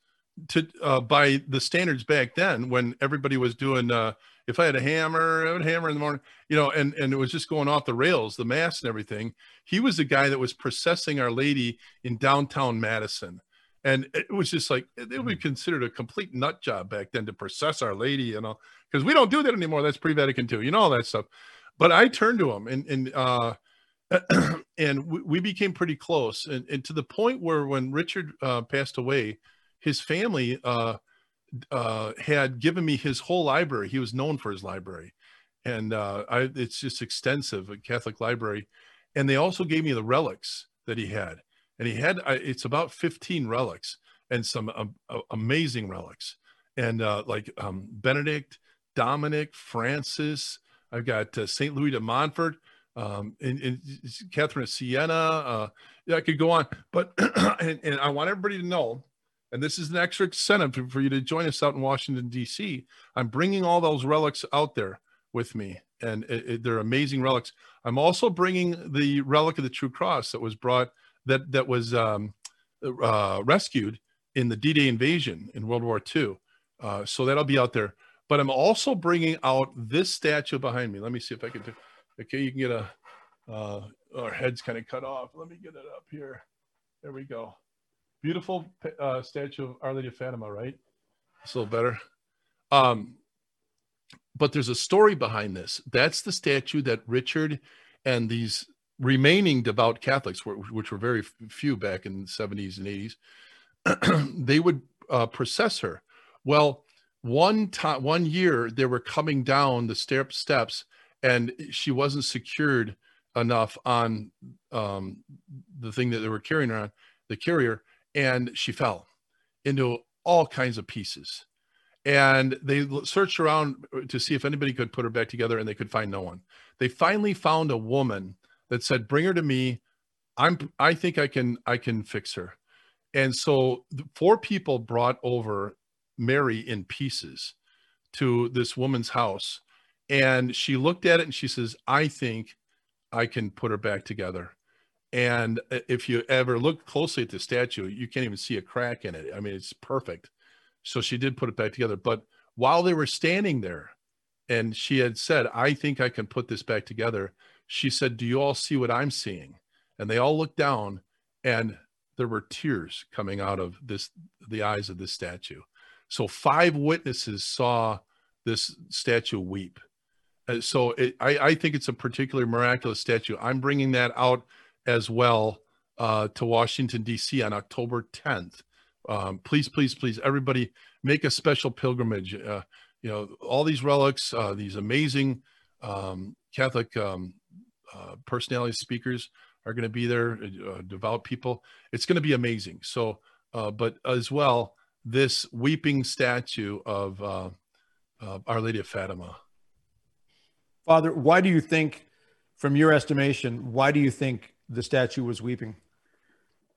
to uh, by the standards back then when everybody was doing uh, if I had a hammer, I would hammer in the morning, you know, and and it was just going off the rails, the mass and everything. He was the guy that was processing Our Lady in downtown Madison. And it was just like it would be considered a complete nut job back then to process Our Lady, you know, because we don't do that anymore. That's pre-Vatican II, you know, all that stuff. But I turned to him and and uh and we, we became pretty close and, and to the point where when richard uh, passed away his family uh, uh, had given me his whole library. He was known for his library. And uh, I, it's just extensive a catholic library. And they also gave me the relics that he had. And he had I- it's about 15 relics and some um, amazing relics. And uh, like um, benedict dominic francis. I've got uh, st louis de montfort um, and, and Catherine of Siena. Uh, I could go on, but and, and I want everybody to know, and this is an extra incentive for- you to join us out in Washington D.C. I'm bringing all those relics out there with me, and it, it- they're amazing relics. I'm also bringing the relic of the True Cross that was brought that that was um, uh, rescued in the D-Day invasion in World War II. Uh, so that'll be out there. But I'm also bringing out this statue behind me. Let me see if I can do. Okay, you can get a, uh, our head's kind of cut off. Let me get it up here. There we go. Beautiful uh, statue of Our Lady of Fatima, right? It's a little better. Um, but there's a story behind this. That's the statue that Richard and these remaining devout Catholics, which were very few back in the 70s and 80s, they would uh, process her. Well, one time, one year, they were coming down the stair steps, and she wasn't secured enough on um, the thing that they were carrying her on, the carrier, and she fell into all kinds of pieces. And they searched around to see if anybody could put her back together, and they could find no one. They finally found a woman that said, "Bring her to me. I'm. I think I can. I can fix her." And so, four people brought over Mary in pieces to this woman's house, and she looked at it and she says, "I think I can put her back together." And uh, if you ever look closely at the statue, you can't even see a crack in it. I mean, it's perfect. So she did put it back together. But while they were standing there, and she had said, I think I can put this back together, she said, Do you all see what I'm seeing? And they all looked down, and there were tears coming out of this the eyes of this statue. So five witnesses saw this statue weep. Uh, so it, I, I think it's a particularly miraculous statue. I'm bringing that out as well uh, to Washington, D.C. on October 10th. Um, please, please, please, everybody make a special pilgrimage. Uh, you know, all these relics, uh, these amazing um, Catholic um, uh, personality speakers are going to be there, uh, devout people. It's going to be amazing. So, uh, but as well, this weeping statue of Our Lady of Fatima. Father, why do you think, from your estimation, why do you think the statue was weeping.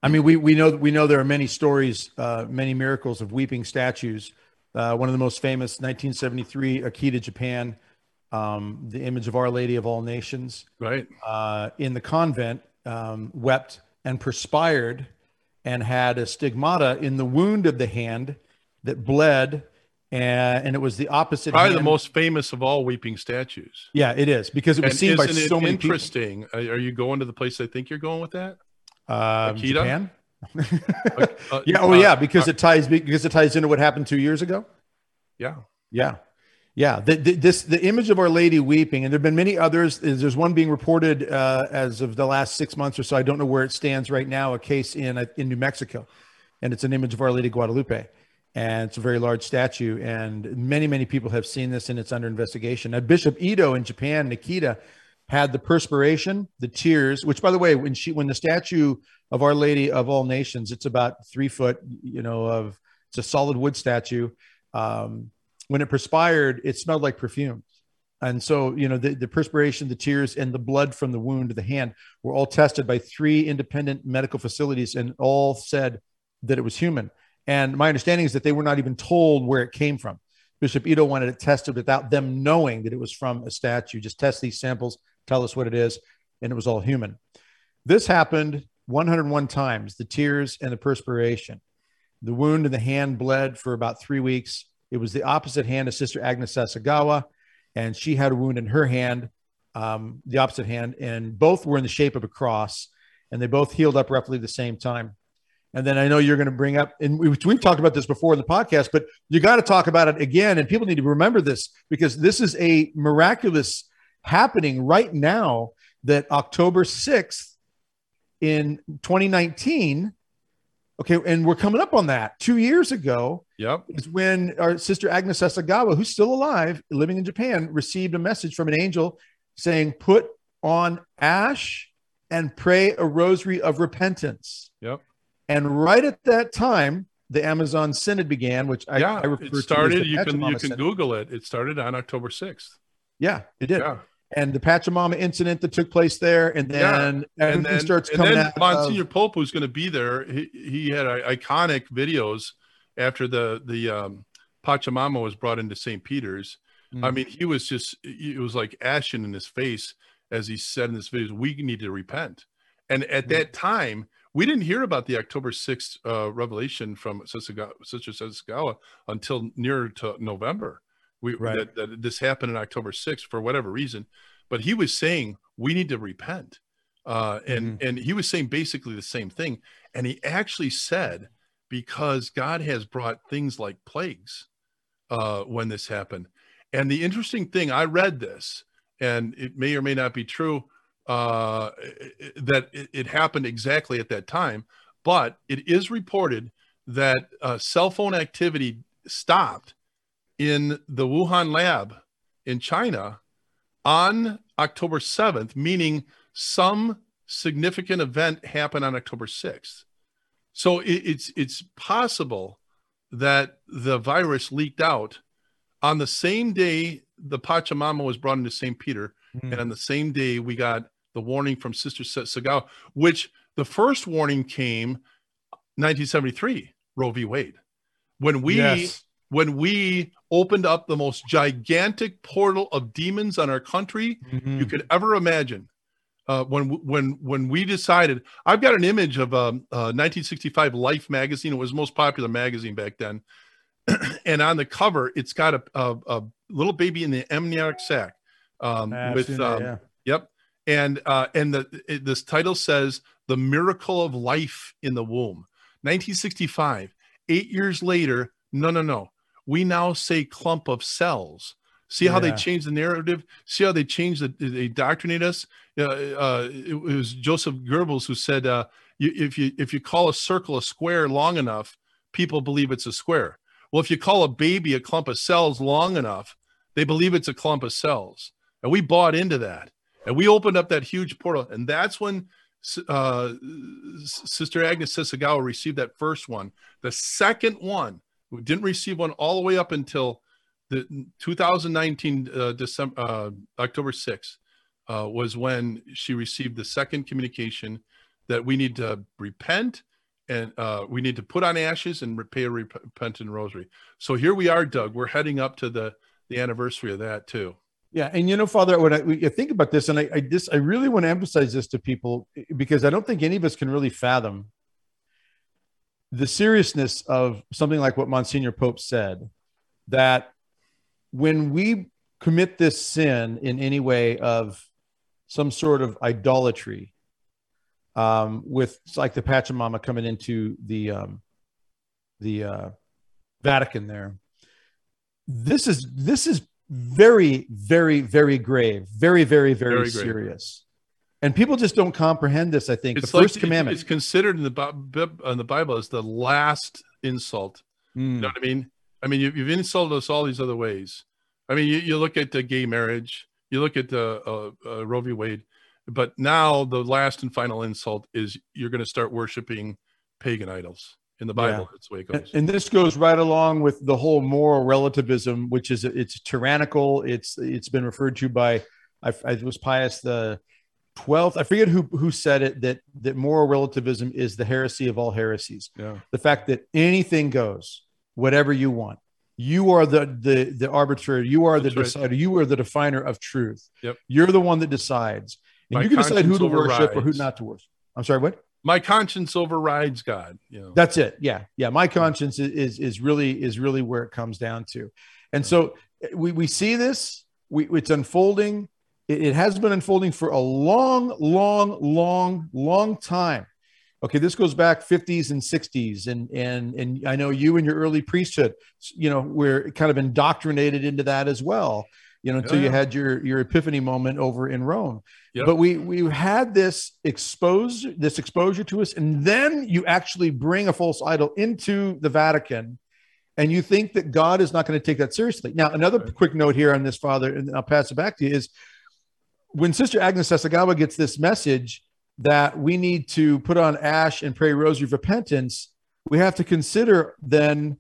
I mean, we, we know we know there are many stories, uh, many miracles of weeping statues. Uh, one of the most famous, 1973, Akita, Japan, um, the image of Our Lady of All Nations, right, uh, in the convent, um, wept and perspired, and had a stigmata in the wound of the hand that bled and, and it was the opposite. Probably hand. the most famous of all weeping statues. Yeah, it is because it was and seen by so many interesting. people. Interesting. Are you going to the place I think you're going with that? Uh, Akita? Japan. uh, uh, yeah. Oh, yeah. Because uh, it ties because it ties into what happened two years ago. Yeah. Yeah. Yeah, the, the, this the image of Our Lady weeping, and there've been many others. There's one being reported uh, as of the last six months or so. I don't know where it stands right now. A case in in New Mexico, and it's an image of Our Lady Guadalupe and it's a very large statue. And many, many people have seen this, and it's under investigation. Now, Bishop Ito in Japan, Nikita, had the perspiration, the tears. Which, by the way, when she when the statue of Our Lady of All Nations, it's about three foot, you know, of it's a solid wood statue. Um, when it perspired, it smelled like perfume. And so, you know, the, the perspiration, the tears, and the blood from the wound of the hand were all tested by three independent medical facilities and all said that it was human. And my understanding is that they were not even told where it came from. Bishop Ito wanted it tested without them knowing that it was from a statue. Just test these samples, tell us what it is, and it was all human. This happened 101 times the tears and the perspiration. The wound in the hand bled for about three weeks. It was the opposite hand of Sister Agnes Sasagawa, and she had a wound in her hand, um, the opposite hand, and both were in the shape of a cross, and they both healed up roughly the same time. And then I know you're going to bring up, and we've, we've talked about this before in the podcast, but you got to talk about it again. And people need to remember this because this is a miraculous happening right now that October 6th in 2019, okay, and we're coming up on that two years ago. Yep. Is when our sister Agnes Sasagawa, who's still alive, living in Japan, received a message from an angel saying, Put on ash and pray a rosary of repentance. Yep. And right at that time, the Amazon Synod began, which I, yeah, I refer it started. you can you can Synod. Google it. It started on October sixth. Yeah, it did. Yeah. And the Pachamama incident that took place there, and then yeah. and then starts and coming then out. Monsignor of, Pope, who's going to be there, he, he had iconic videos after the the um, Pachamama was brought into St. Peter's. Mm-hmm. I mean, he was just it was like ashen in his face as he said in this video, "We need to repent." And at mm-hmm. that time, we didn't hear about the October 6th uh, revelation from Sister Sasagawa until near to November. We right. that, that, this happened on October 6th for whatever reason, but he was saying we need to repent, uh, and mm-hmm. and he was saying basically the same thing, and he actually said because God has brought things like plagues uh, when this happened, And the interesting thing, I read this, and it may or may not be true uh, that it, it, happened exactly at that time, but it is reported that uh, cell phone activity stopped in the Wuhan lab in China on October 7th, meaning some significant event happened on October 6th. So it, it's it's possible that the virus leaked out on the same day the Pachamama was brought into St. Peter, mm-hmm. and on the same day we got the warning from Sister Sagawa, which the first warning came 1973, Roe v. Wade, when we yes. when we opened up the most gigantic portal of demons on our country mm-hmm. you could ever imagine. Uh, when when when we decided, I've got an image of a, um, a 1965 Life magazine. It was the most popular magazine back then, and on the cover, it's got a, a, a little baby in the amniotic sac. Um, with um, yeah. yep, and uh, and the it, this title says the miracle of life in the womb. 1965. Eight years later, no, no, no. We now say clump of cells. See how yeah. they changed the narrative. See how they changed the they indoctrinate us. Uh, uh, it, it, was Joseph Goebbels who said, uh, you, "If you if you call a circle a square long enough, people believe it's a square." Well, if you call a baby a clump of cells long enough, they believe it's a clump of cells. And we bought into that. And we opened up that huge portal. And that's when uh, Sister Agnes Sasagawa received that first one. The second one, we didn't receive one all the way up until the 2019 uh, December, uh, October 6th, uh, was when she received the second communication that we need to repent and uh, we need to put on ashes and pay a repentant rosary. So here we are, Doug. We're heading up to the the anniversary of that too. Yeah, and you know, Father, when I, I think about this, and I, I just I really want to emphasize this to people because I don't think any of us can really fathom the seriousness of something like what Monsignor Pope said. That when we commit this sin in any way of some sort of idolatry, um, with like the Pachamama coming into the um, the uh, Vatican there. This is this is very very very grave, very very very, very serious. And people just don't comprehend this. I think it's the like, first commandment. is considered in the in the Bible as the last insult. Mm. You know what I mean? I mean, you, have insulted us all these other ways. I mean, you, you look at the gay marriage, you look at the uh, uh, Roe v. Wade, but now the last and final insult is you're going to start worshiping pagan idols in the Bible. Yeah. That's the way it goes. And this goes right along with the whole moral relativism, which is it's tyrannical. It's it's been referred to by I, I was Pius the twelfth. I forget who who said it that that moral relativism is the heresy of all heresies. Yeah. The fact that anything goes, whatever you want. You are the the the arbitrator. You are That's the decider. Right. You are the definer of truth. Yep. You're the one that decides. And My you can decide who to overrides. worship or who not to worship. I'm sorry, what? My conscience overrides God. You know. That's it. Yeah. Yeah. My conscience is, is, is really is really where it comes down to. And so eh, we, we see this, we, it's unfolding. It, it has been unfolding for a long, long, long, long time. Okay, this goes back 50s and 60s, and and and I know you and your early priesthood, you know, we're kind of indoctrinated into that as well you know, until yeah. you had your your epiphany moment over in Rome. Yep. But we we had this exposure this exposure to us, and then you actually bring a false idol into the Vatican, and you think that God is not going to take that seriously. Now, another right. quick note here on this, Father, and I'll pass it back to you is when Sister Agnes Sasagawa gets this message that we need to put on ash and pray rosary of repentance, we have to consider then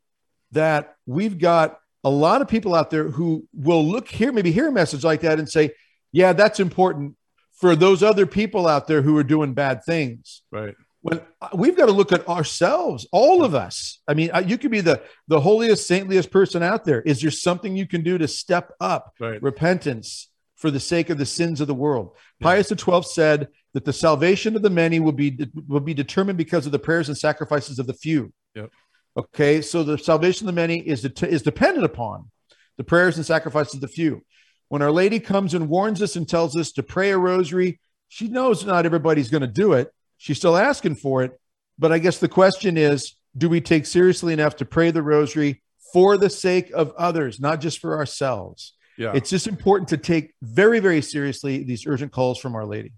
that we've got a lot of people out there who will look here, maybe hear a message like that and say, yeah, that's important for those other people out there who are doing bad things. Right. When uh, we've got to look at ourselves, all of us. I mean, uh, you could be the the holiest, saintliest person out there. Is there something you can do to step up right. repentance for the sake of the sins of the world? Yeah. Pius XII said that the salvation of the many will be will be determined because of the prayers and sacrifices of the few. Yep. Okay, so the salvation of the many is, is dependent upon the prayers and sacrifices of the few. When Our Lady comes and warns us and tells us to pray a rosary, she knows not everybody's going to do it. She's still asking for it. But I guess the question is do we take seriously enough to pray the rosary for the sake of others, not just for ourselves? Yeah. It's just important to take very, very seriously these urgent calls from Our Lady.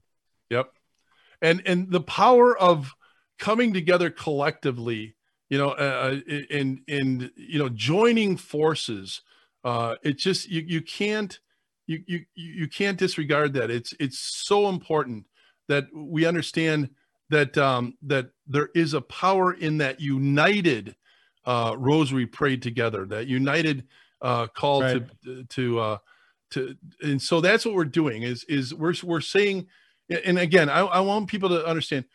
Yep. And and the power of coming together collectively, you know, uh, in in you know joining forces. Uh, it just you you can't you you you can't disregard that. It's it's so important that we understand that um, that there is a power in that united uh, rosary prayed together, that united uh, call Right. to to uh, to, and so that's what we're doing is is we're we're saying, and again, I, I want people to understand,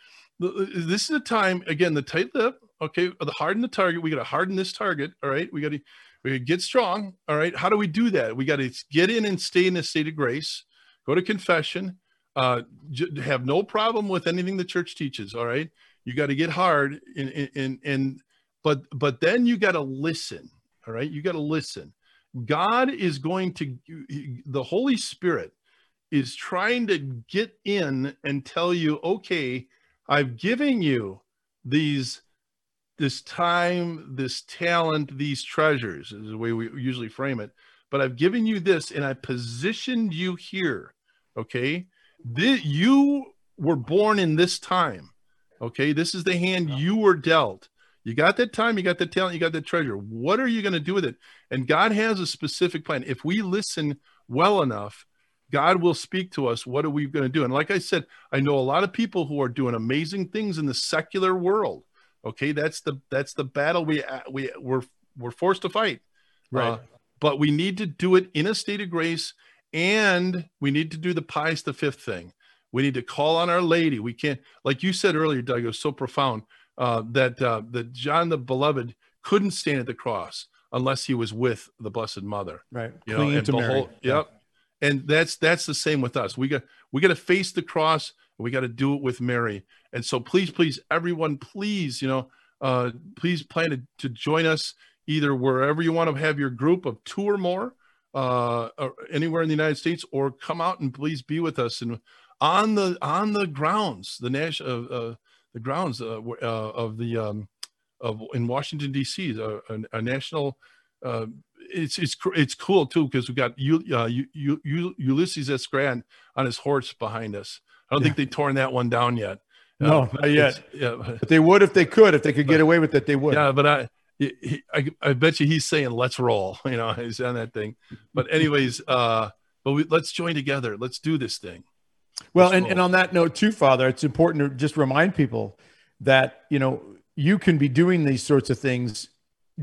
this is a time again the tight lip, okay, the harden the target. We got to harden this target, all right. We got to we gotta get strong, all right. How do we do that? We got to get in and stay in a state of grace. Go to confession uh j- have no problem with anything the church teaches all right you got to get hard in in in but but then you got to listen all right you got to listen god is going to the holy spirit is trying to get in and tell you okay i've given you these this time this talent these treasures is the way we usually frame it but i've given you this and i positioned you here okay this, you were born in this time. Okay. This is the hand you were dealt. You got that time, you got the talent, you got the treasure. What are you going to do with it? And God has a specific plan. If we listen well enough, God will speak to us. What are we going to do? And like I said, I know a lot of people who are doing amazing things in the secular world. Okay, that's the that's the battle we we we're we're forced to fight. Right. Uh, but we need to do it in a state of grace and we need to do the Pius the fifth thing we need to call on our lady we can't like you said earlier doug it was so profound uh, that uh, that john the beloved couldn't stand at the cross unless he was with the blessed mother Right. you know and to Mary. behold yep and that's that's the same with us we got we got to face the cross we got to do it with mary. And so please please everyone please you know uh please plan to, to join us either wherever you want to have your group of two or more uh or anywhere in the united states or come out and please be with us. And on the on the grounds the national uh, uh, the grounds uh, uh, of the um of in washington dc a, a, national uh it's it's it's cool too because we got U, uh, U, U, Ulysses S. Grant on his horse behind us. I don't think they've torn that one down yet. No, Uh, not yet. Yeah, But they would if they could. If they could get away with it, they would. yeah, but I, he, he- I, I bet you he's saying let's roll. You know, he's on that thing. But anyways, uh, but we, let's join together. Let's do this thing. Well, Let's and, roll. and on that note, too, Father, it's important to just remind people that, you know, you can be doing these sorts of things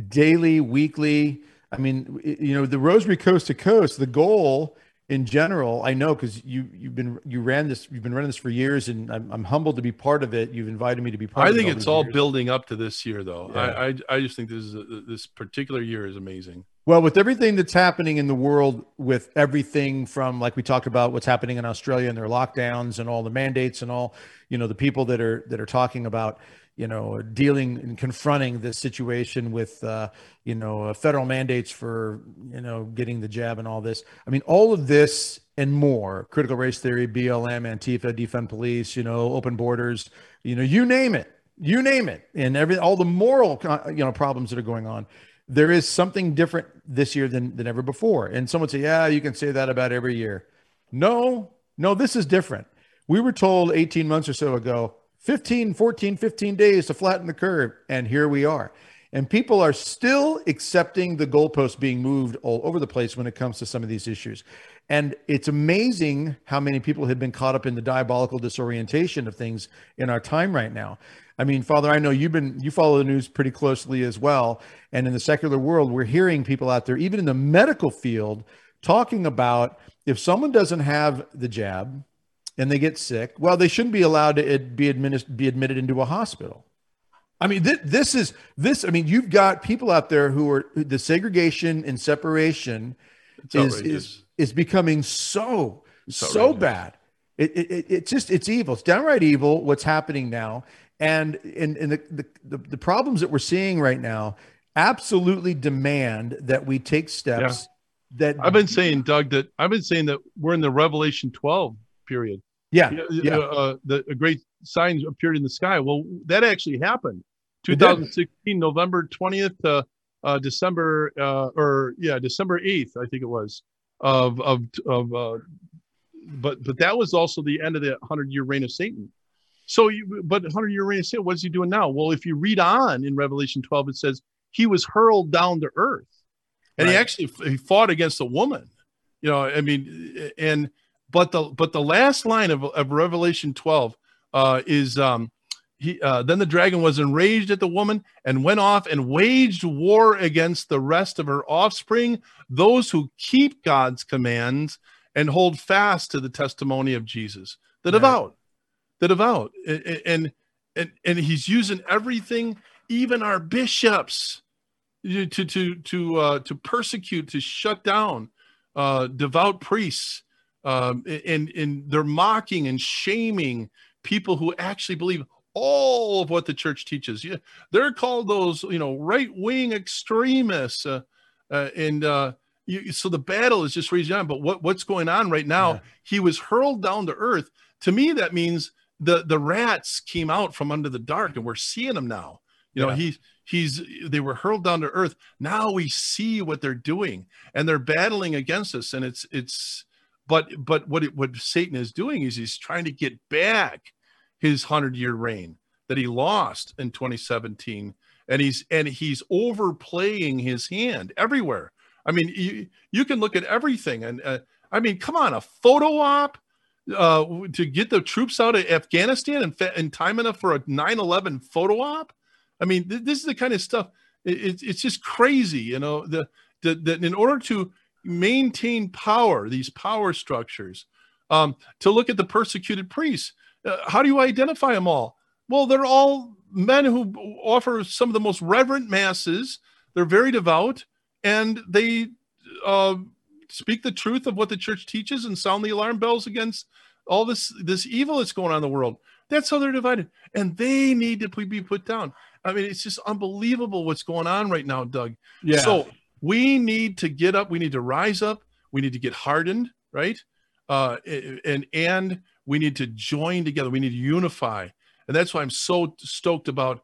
daily, weekly. I mean, you know, the Rosary Coast to Coast, the goal in general, I know because you you've been you ran this, you've been running this for years, and I'm, I'm humbled to be part of it. You've invited me to be part I of it. I think all it's all years. building up to this year, though. Yeah. I, I, I just think this is this particular year is amazing. Well, with everything that's happening in the world, with everything from like we talked about what's happening in Australia and their lockdowns and all the mandates and all, you know, the people that are that are talking about, you know, dealing and confronting this situation with, uh, you know, uh, federal mandates for, you know, getting the jab and all this. I mean, all of this and more, critical race theory, BLM, Antifa, defund police, you know, open borders, you know, you name it, you name it, and every all the moral, you know, problems that are going on there is something different this year than, than ever before. And someone say, yeah, you can say that about every year. No, no, this is different. We were told 18 months or so ago, 15, 14, 15 days to flatten the curve. And here we are. And people are still accepting the goalposts being moved all over the place when it comes to some of these issues. And it's amazing how many people have been caught up in the diabolical disorientation of things in our time right now. I mean, Father, I know you've been you follow the news pretty closely as well. And in the secular world, we're hearing people out there, even in the medical field, talking about if someone doesn't have the jab and they get sick, well, they shouldn't be allowed to be administered be admitted into a hospital. I mean, th- this is this. I mean, you've got people out there who are the segregation and separation It's is outrageous. is is becoming so so outrageous. bad. It, it, it it's just it's evil. It's downright evil. What's happening now, and and and the, the the the problems that we're seeing right now absolutely demand that we take steps that I've been saying, Doug, that I've been saying that we're in the Revelation 12 period. yeah Yeah, uh, the a great sign appeared in the sky. Well, that actually happened. 2016, November 20th to uh, December, uh, or yeah, December 8th, I think it was. of of of uh, but but that was also the end of the hundred year reign of Satan. So, you, but hundred year reign of Satan, what is he doing now? Well, if you read on in Revelation twelve, it says he was hurled down to earth, and right. he actually he fought against a woman. You know, I mean, and but the but the last line of, of Revelation twelve uh, is um, he uh, then the dragon was enraged at the woman and went off and waged war against the rest of her offspring, those who keep God's commands and hold fast to the testimony of Jesus. The devout, the devout, and and and he's using everything, even our bishops, to to to uh, to persecute, to shut down uh, devout priests, um, and and they're mocking and shaming people who actually believe all of what the church teaches. Yeah, they're called those you know right wing extremists, uh, uh, and uh, you, so the battle is just raging on. But what what's going on right now? Yeah. He was hurled down to earth. To me, that means the the rats came out from under the dark, and we're seeing them now. You know, yeah. he he's they were hurled down to earth. Now we see what they're doing, and they're battling against us. And it's it's but but what it, what Satan is doing is he's trying to get back his hundred year reign that he lost in 2017 and he's and he's overplaying his hand everywhere I mean, you, you can look at everything. And uh, I mean, come on, a photo op uh, to get the troops out of Afghanistan in, in time enough for a 9 11 photo op. I mean, th- this is the kind of stuff. It, it's just crazy, you know. The, the, the in order to maintain power, these power structures, um, to look at the persecuted priests, uh, how do you identify them all? Well, they're all men who offer some of the most reverent masses. They're very devout and they uh, speak the truth of what the church teaches and sound the alarm bells against all this this evil that's going on in the world. That's how they're divided, and they need to be put down. I mean, it's just unbelievable what's going on right now, Doug. Yeah. So we need to get up. We need to rise up. We need to get hardened, right? Uh, and and we need to join together. We need to unify, and that's why I'm so stoked about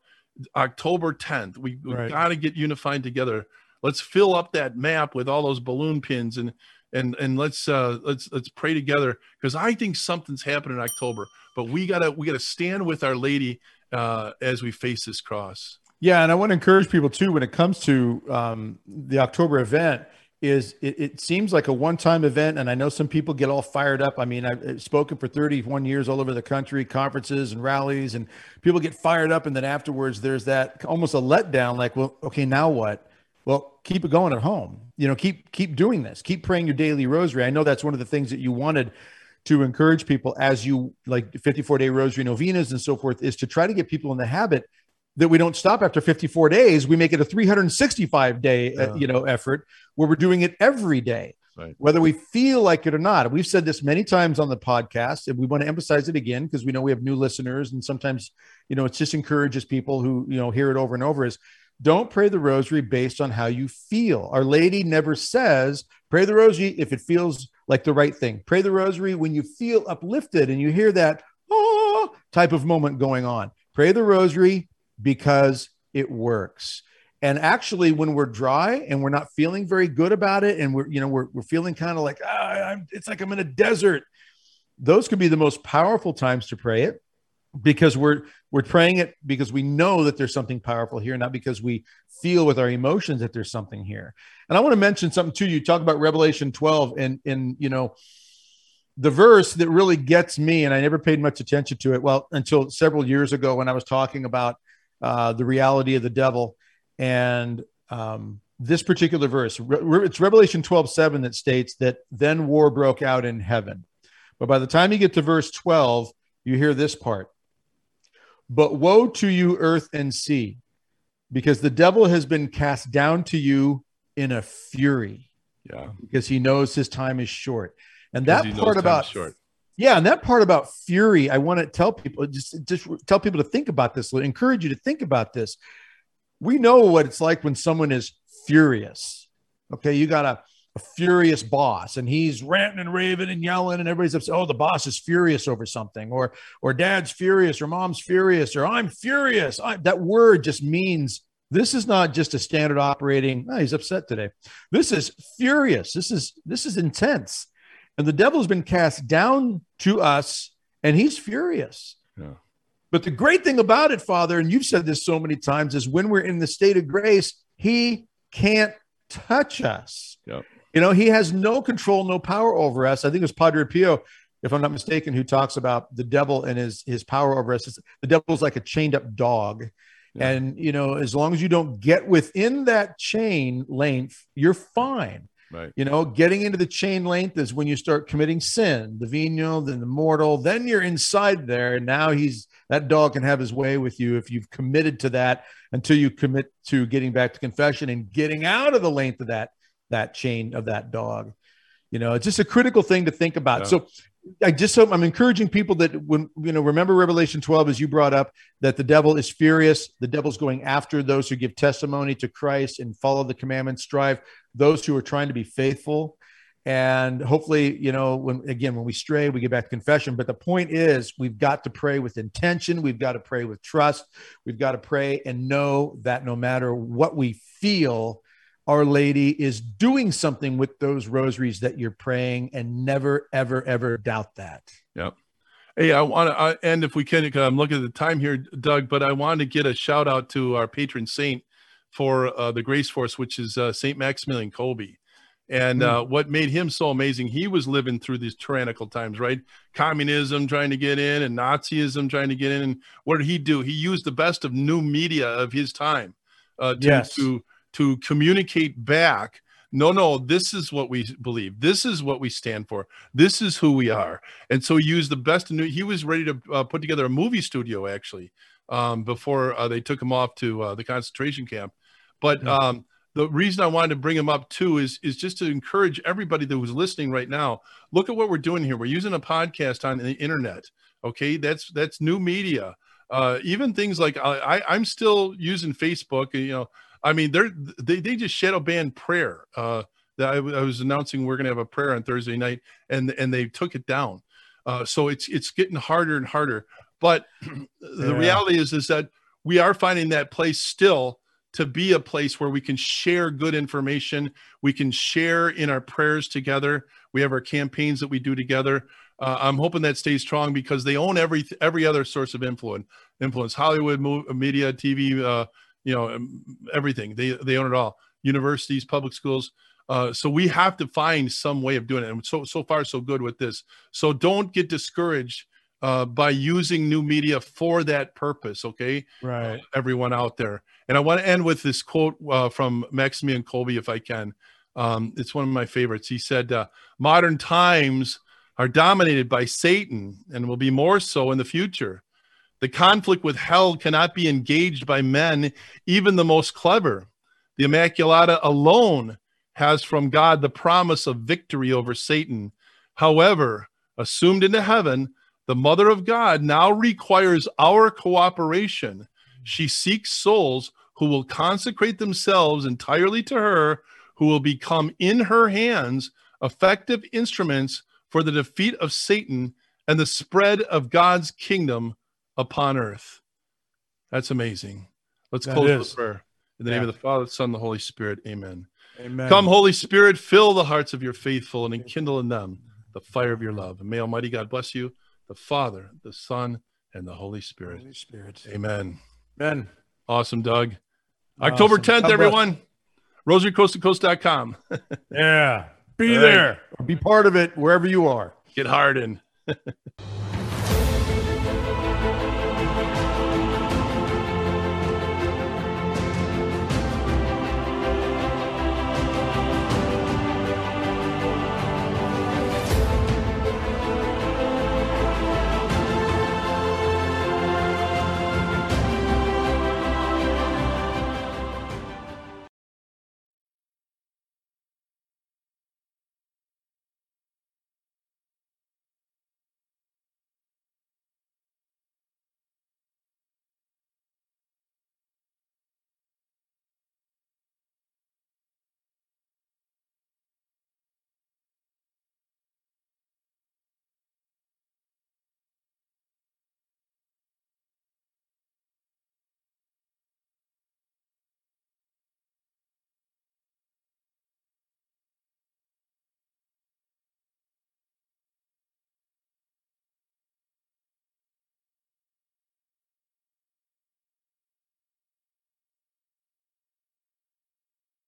October 10th. We, we right. got to get unified together let's fill up that map with all those balloon pins and and and let's uh let's let's pray together because i think something's happening in october but we gotta we gotta stand with our lady uh as we face this cross yeah and i want to encourage people too when it comes to um the october event is it, it seems like a one-time event and i know some people get all fired up i mean i've spoken for 31 years all over the country conferences and rallies and people get fired up and then afterwards there's that almost a letdown like well okay now what well, keep it going at home. You know, keep keep doing this. Keep praying your daily rosary. I know that's one of the things that you wanted to encourage people as you like 54 day rosary novenas and so forth is to try to get people in the habit that we don't stop after 54 days. We make it a 365 day, uh, you know, effort where we're doing it every day. Right. Whether we feel like it or not. We've said this many times on the podcast, and we want to emphasize it again because we know we have new listeners, and sometimes, you know, it just encourages people who you know hear it over and over. Is don't pray the rosary based on how you feel. Our Lady never says, pray the rosary if it feels like the right thing. Pray the rosary when you feel uplifted and you hear that oh type of moment going on. Pray the rosary because it works. And actually, when we're dry and we're not feeling very good about it, and we're, you know, we're, we're feeling kind of like, ah, it's like I'm in a desert, those could be the most powerful times to pray it because we're we're praying it because we know that there's something powerful here not because we feel with our emotions that there's something here and i want to mention something to you talk about revelation 12 and and you know the verse that really gets me and i never paid much attention to it well until several years ago when i was talking about uh, the reality of the devil and um, this particular verse it's revelation 12 7 that states that then war broke out in heaven but by the time you get to verse 12 you hear this part but woe to you, earth and sea, because the devil has been cast down to you in a fury. Yeah. Because he knows his time is short. And that part about short. Yeah, and that part about fury, I want to tell people just just tell people to think about this, encourage you to think about this. We know what it's like when someone is furious. Okay, you got a a furious boss and he's ranting and raving and yelling and everybody's upset. Oh, the boss is furious over something, or or dad's furious, or mom's furious, or I'm furious. I, that word just means This is not just a standard operating. Oh, he's upset today. This is furious. This is this is intense, and the devil's been cast down to us, and he's furious. Yeah. But the great thing about it, Father, and you've said this so many times, is when we're in the state of grace, he can't touch us. Yep. You know, he has no control, no power over us. I think it was Padre Pio, if I'm not mistaken, who talks about the devil and his his power over us. The devil's like a chained up dog. Yeah. And you know, as long as you don't get within that chain length, you're fine. Right. You know, getting into the chain length is when you start committing sin, the venial, then the mortal, then you're inside there. And now he's that dog can have his way with you if you've committed to that until you commit to getting back to confession and getting out of the length of that that chain of that dog. You know, it's just a critical thing to think about. Yeah. So I just hope I'm encouraging people that when you know remember Revelation 12 as you brought up that the devil is furious, the devil's going after those who give testimony to Christ and follow the commandments, strive those who are trying to be faithful. And hopefully, you know, when again, when we stray, we get back to confession. But the point is, we've got to pray with intention. We've got to pray with trust. We've got to pray and know that no matter what we feel, Our Lady is doing something with those rosaries that you're praying, and never, ever, ever doubt that. Yep. Hey, I want to end if we can. I'm looking at the time here, Doug, but I want to get a shout out to our patron saint for uh, the Grace Force, which is uh, Saint Maximilian Kolbe. And uh, mm. what made him so amazing, he was living through these tyrannical times, right? Communism trying to get in and Nazism trying to get in. And what did he do? He used the best of new media of his time uh, to, yes. to, to communicate back. No, no, this is what we believe. This is what we stand for. This is who we are. And so he used the best. New, he was ready to uh, put together a movie studio actually um, before uh, they took him off to uh, the concentration camp. But um, the reason I wanted to bring him up too is is just to encourage everybody that was listening right now. Look at what we're doing here. We're using a podcast on the internet. Okay, that's that's new media. Uh, even things like I, I am still using Facebook. You know, I mean they're they they just shadow banned prayer. Uh, that I, I was announcing we're going to have a prayer on Thursday night, and and they took it down. Uh, so it's it's getting harder and harder. But the yeah. reality is is that we are finding that place still to be a place where we can share good information. We can share in our prayers together. We have our campaigns that we do together. Uh, I'm hoping that stays strong because they own every every other source of influence. Influence Hollywood, media, TV, uh, you know, um, everything. They they own it all. Universities, public schools. Uh, so we have to find some way of doing it. And so so far so good with this. So don't get discouraged uh, by using new media for that purpose. Okay, right. Uh, everyone out there, and I want to end with this quote uh, from Maximilian Kolbe if I can. Um, it's one of my favorites. He said, uh, "Modern times are dominated by Satan, and will be more so in the future. The conflict with hell cannot be engaged by men, even the most clever. The Immaculata alone." Has from God the promise of victory over Satan. However, assumed into heaven, the Mother of God now requires our cooperation. She seeks souls who will consecrate themselves entirely to her, who will become in her hands effective instruments for the defeat of Satan and the spread of God's kingdom upon earth. That's amazing. Let's that close is. with prayer. In the yeah. name of the Father, the Son, and the Holy Spirit. Amen. Amen. Come, Holy Spirit, fill the hearts of your faithful and enkindle in them the fire of your love. And may Almighty God bless you the Father, the Son, and the Holy Spirit. Holy Spirit. Amen. Amen. Awesome, Doug. Awesome. October 10th, God everyone. RosaryCoastToCoast.com. yeah. Be All there. Right. Be part of it wherever you are. Get hard in.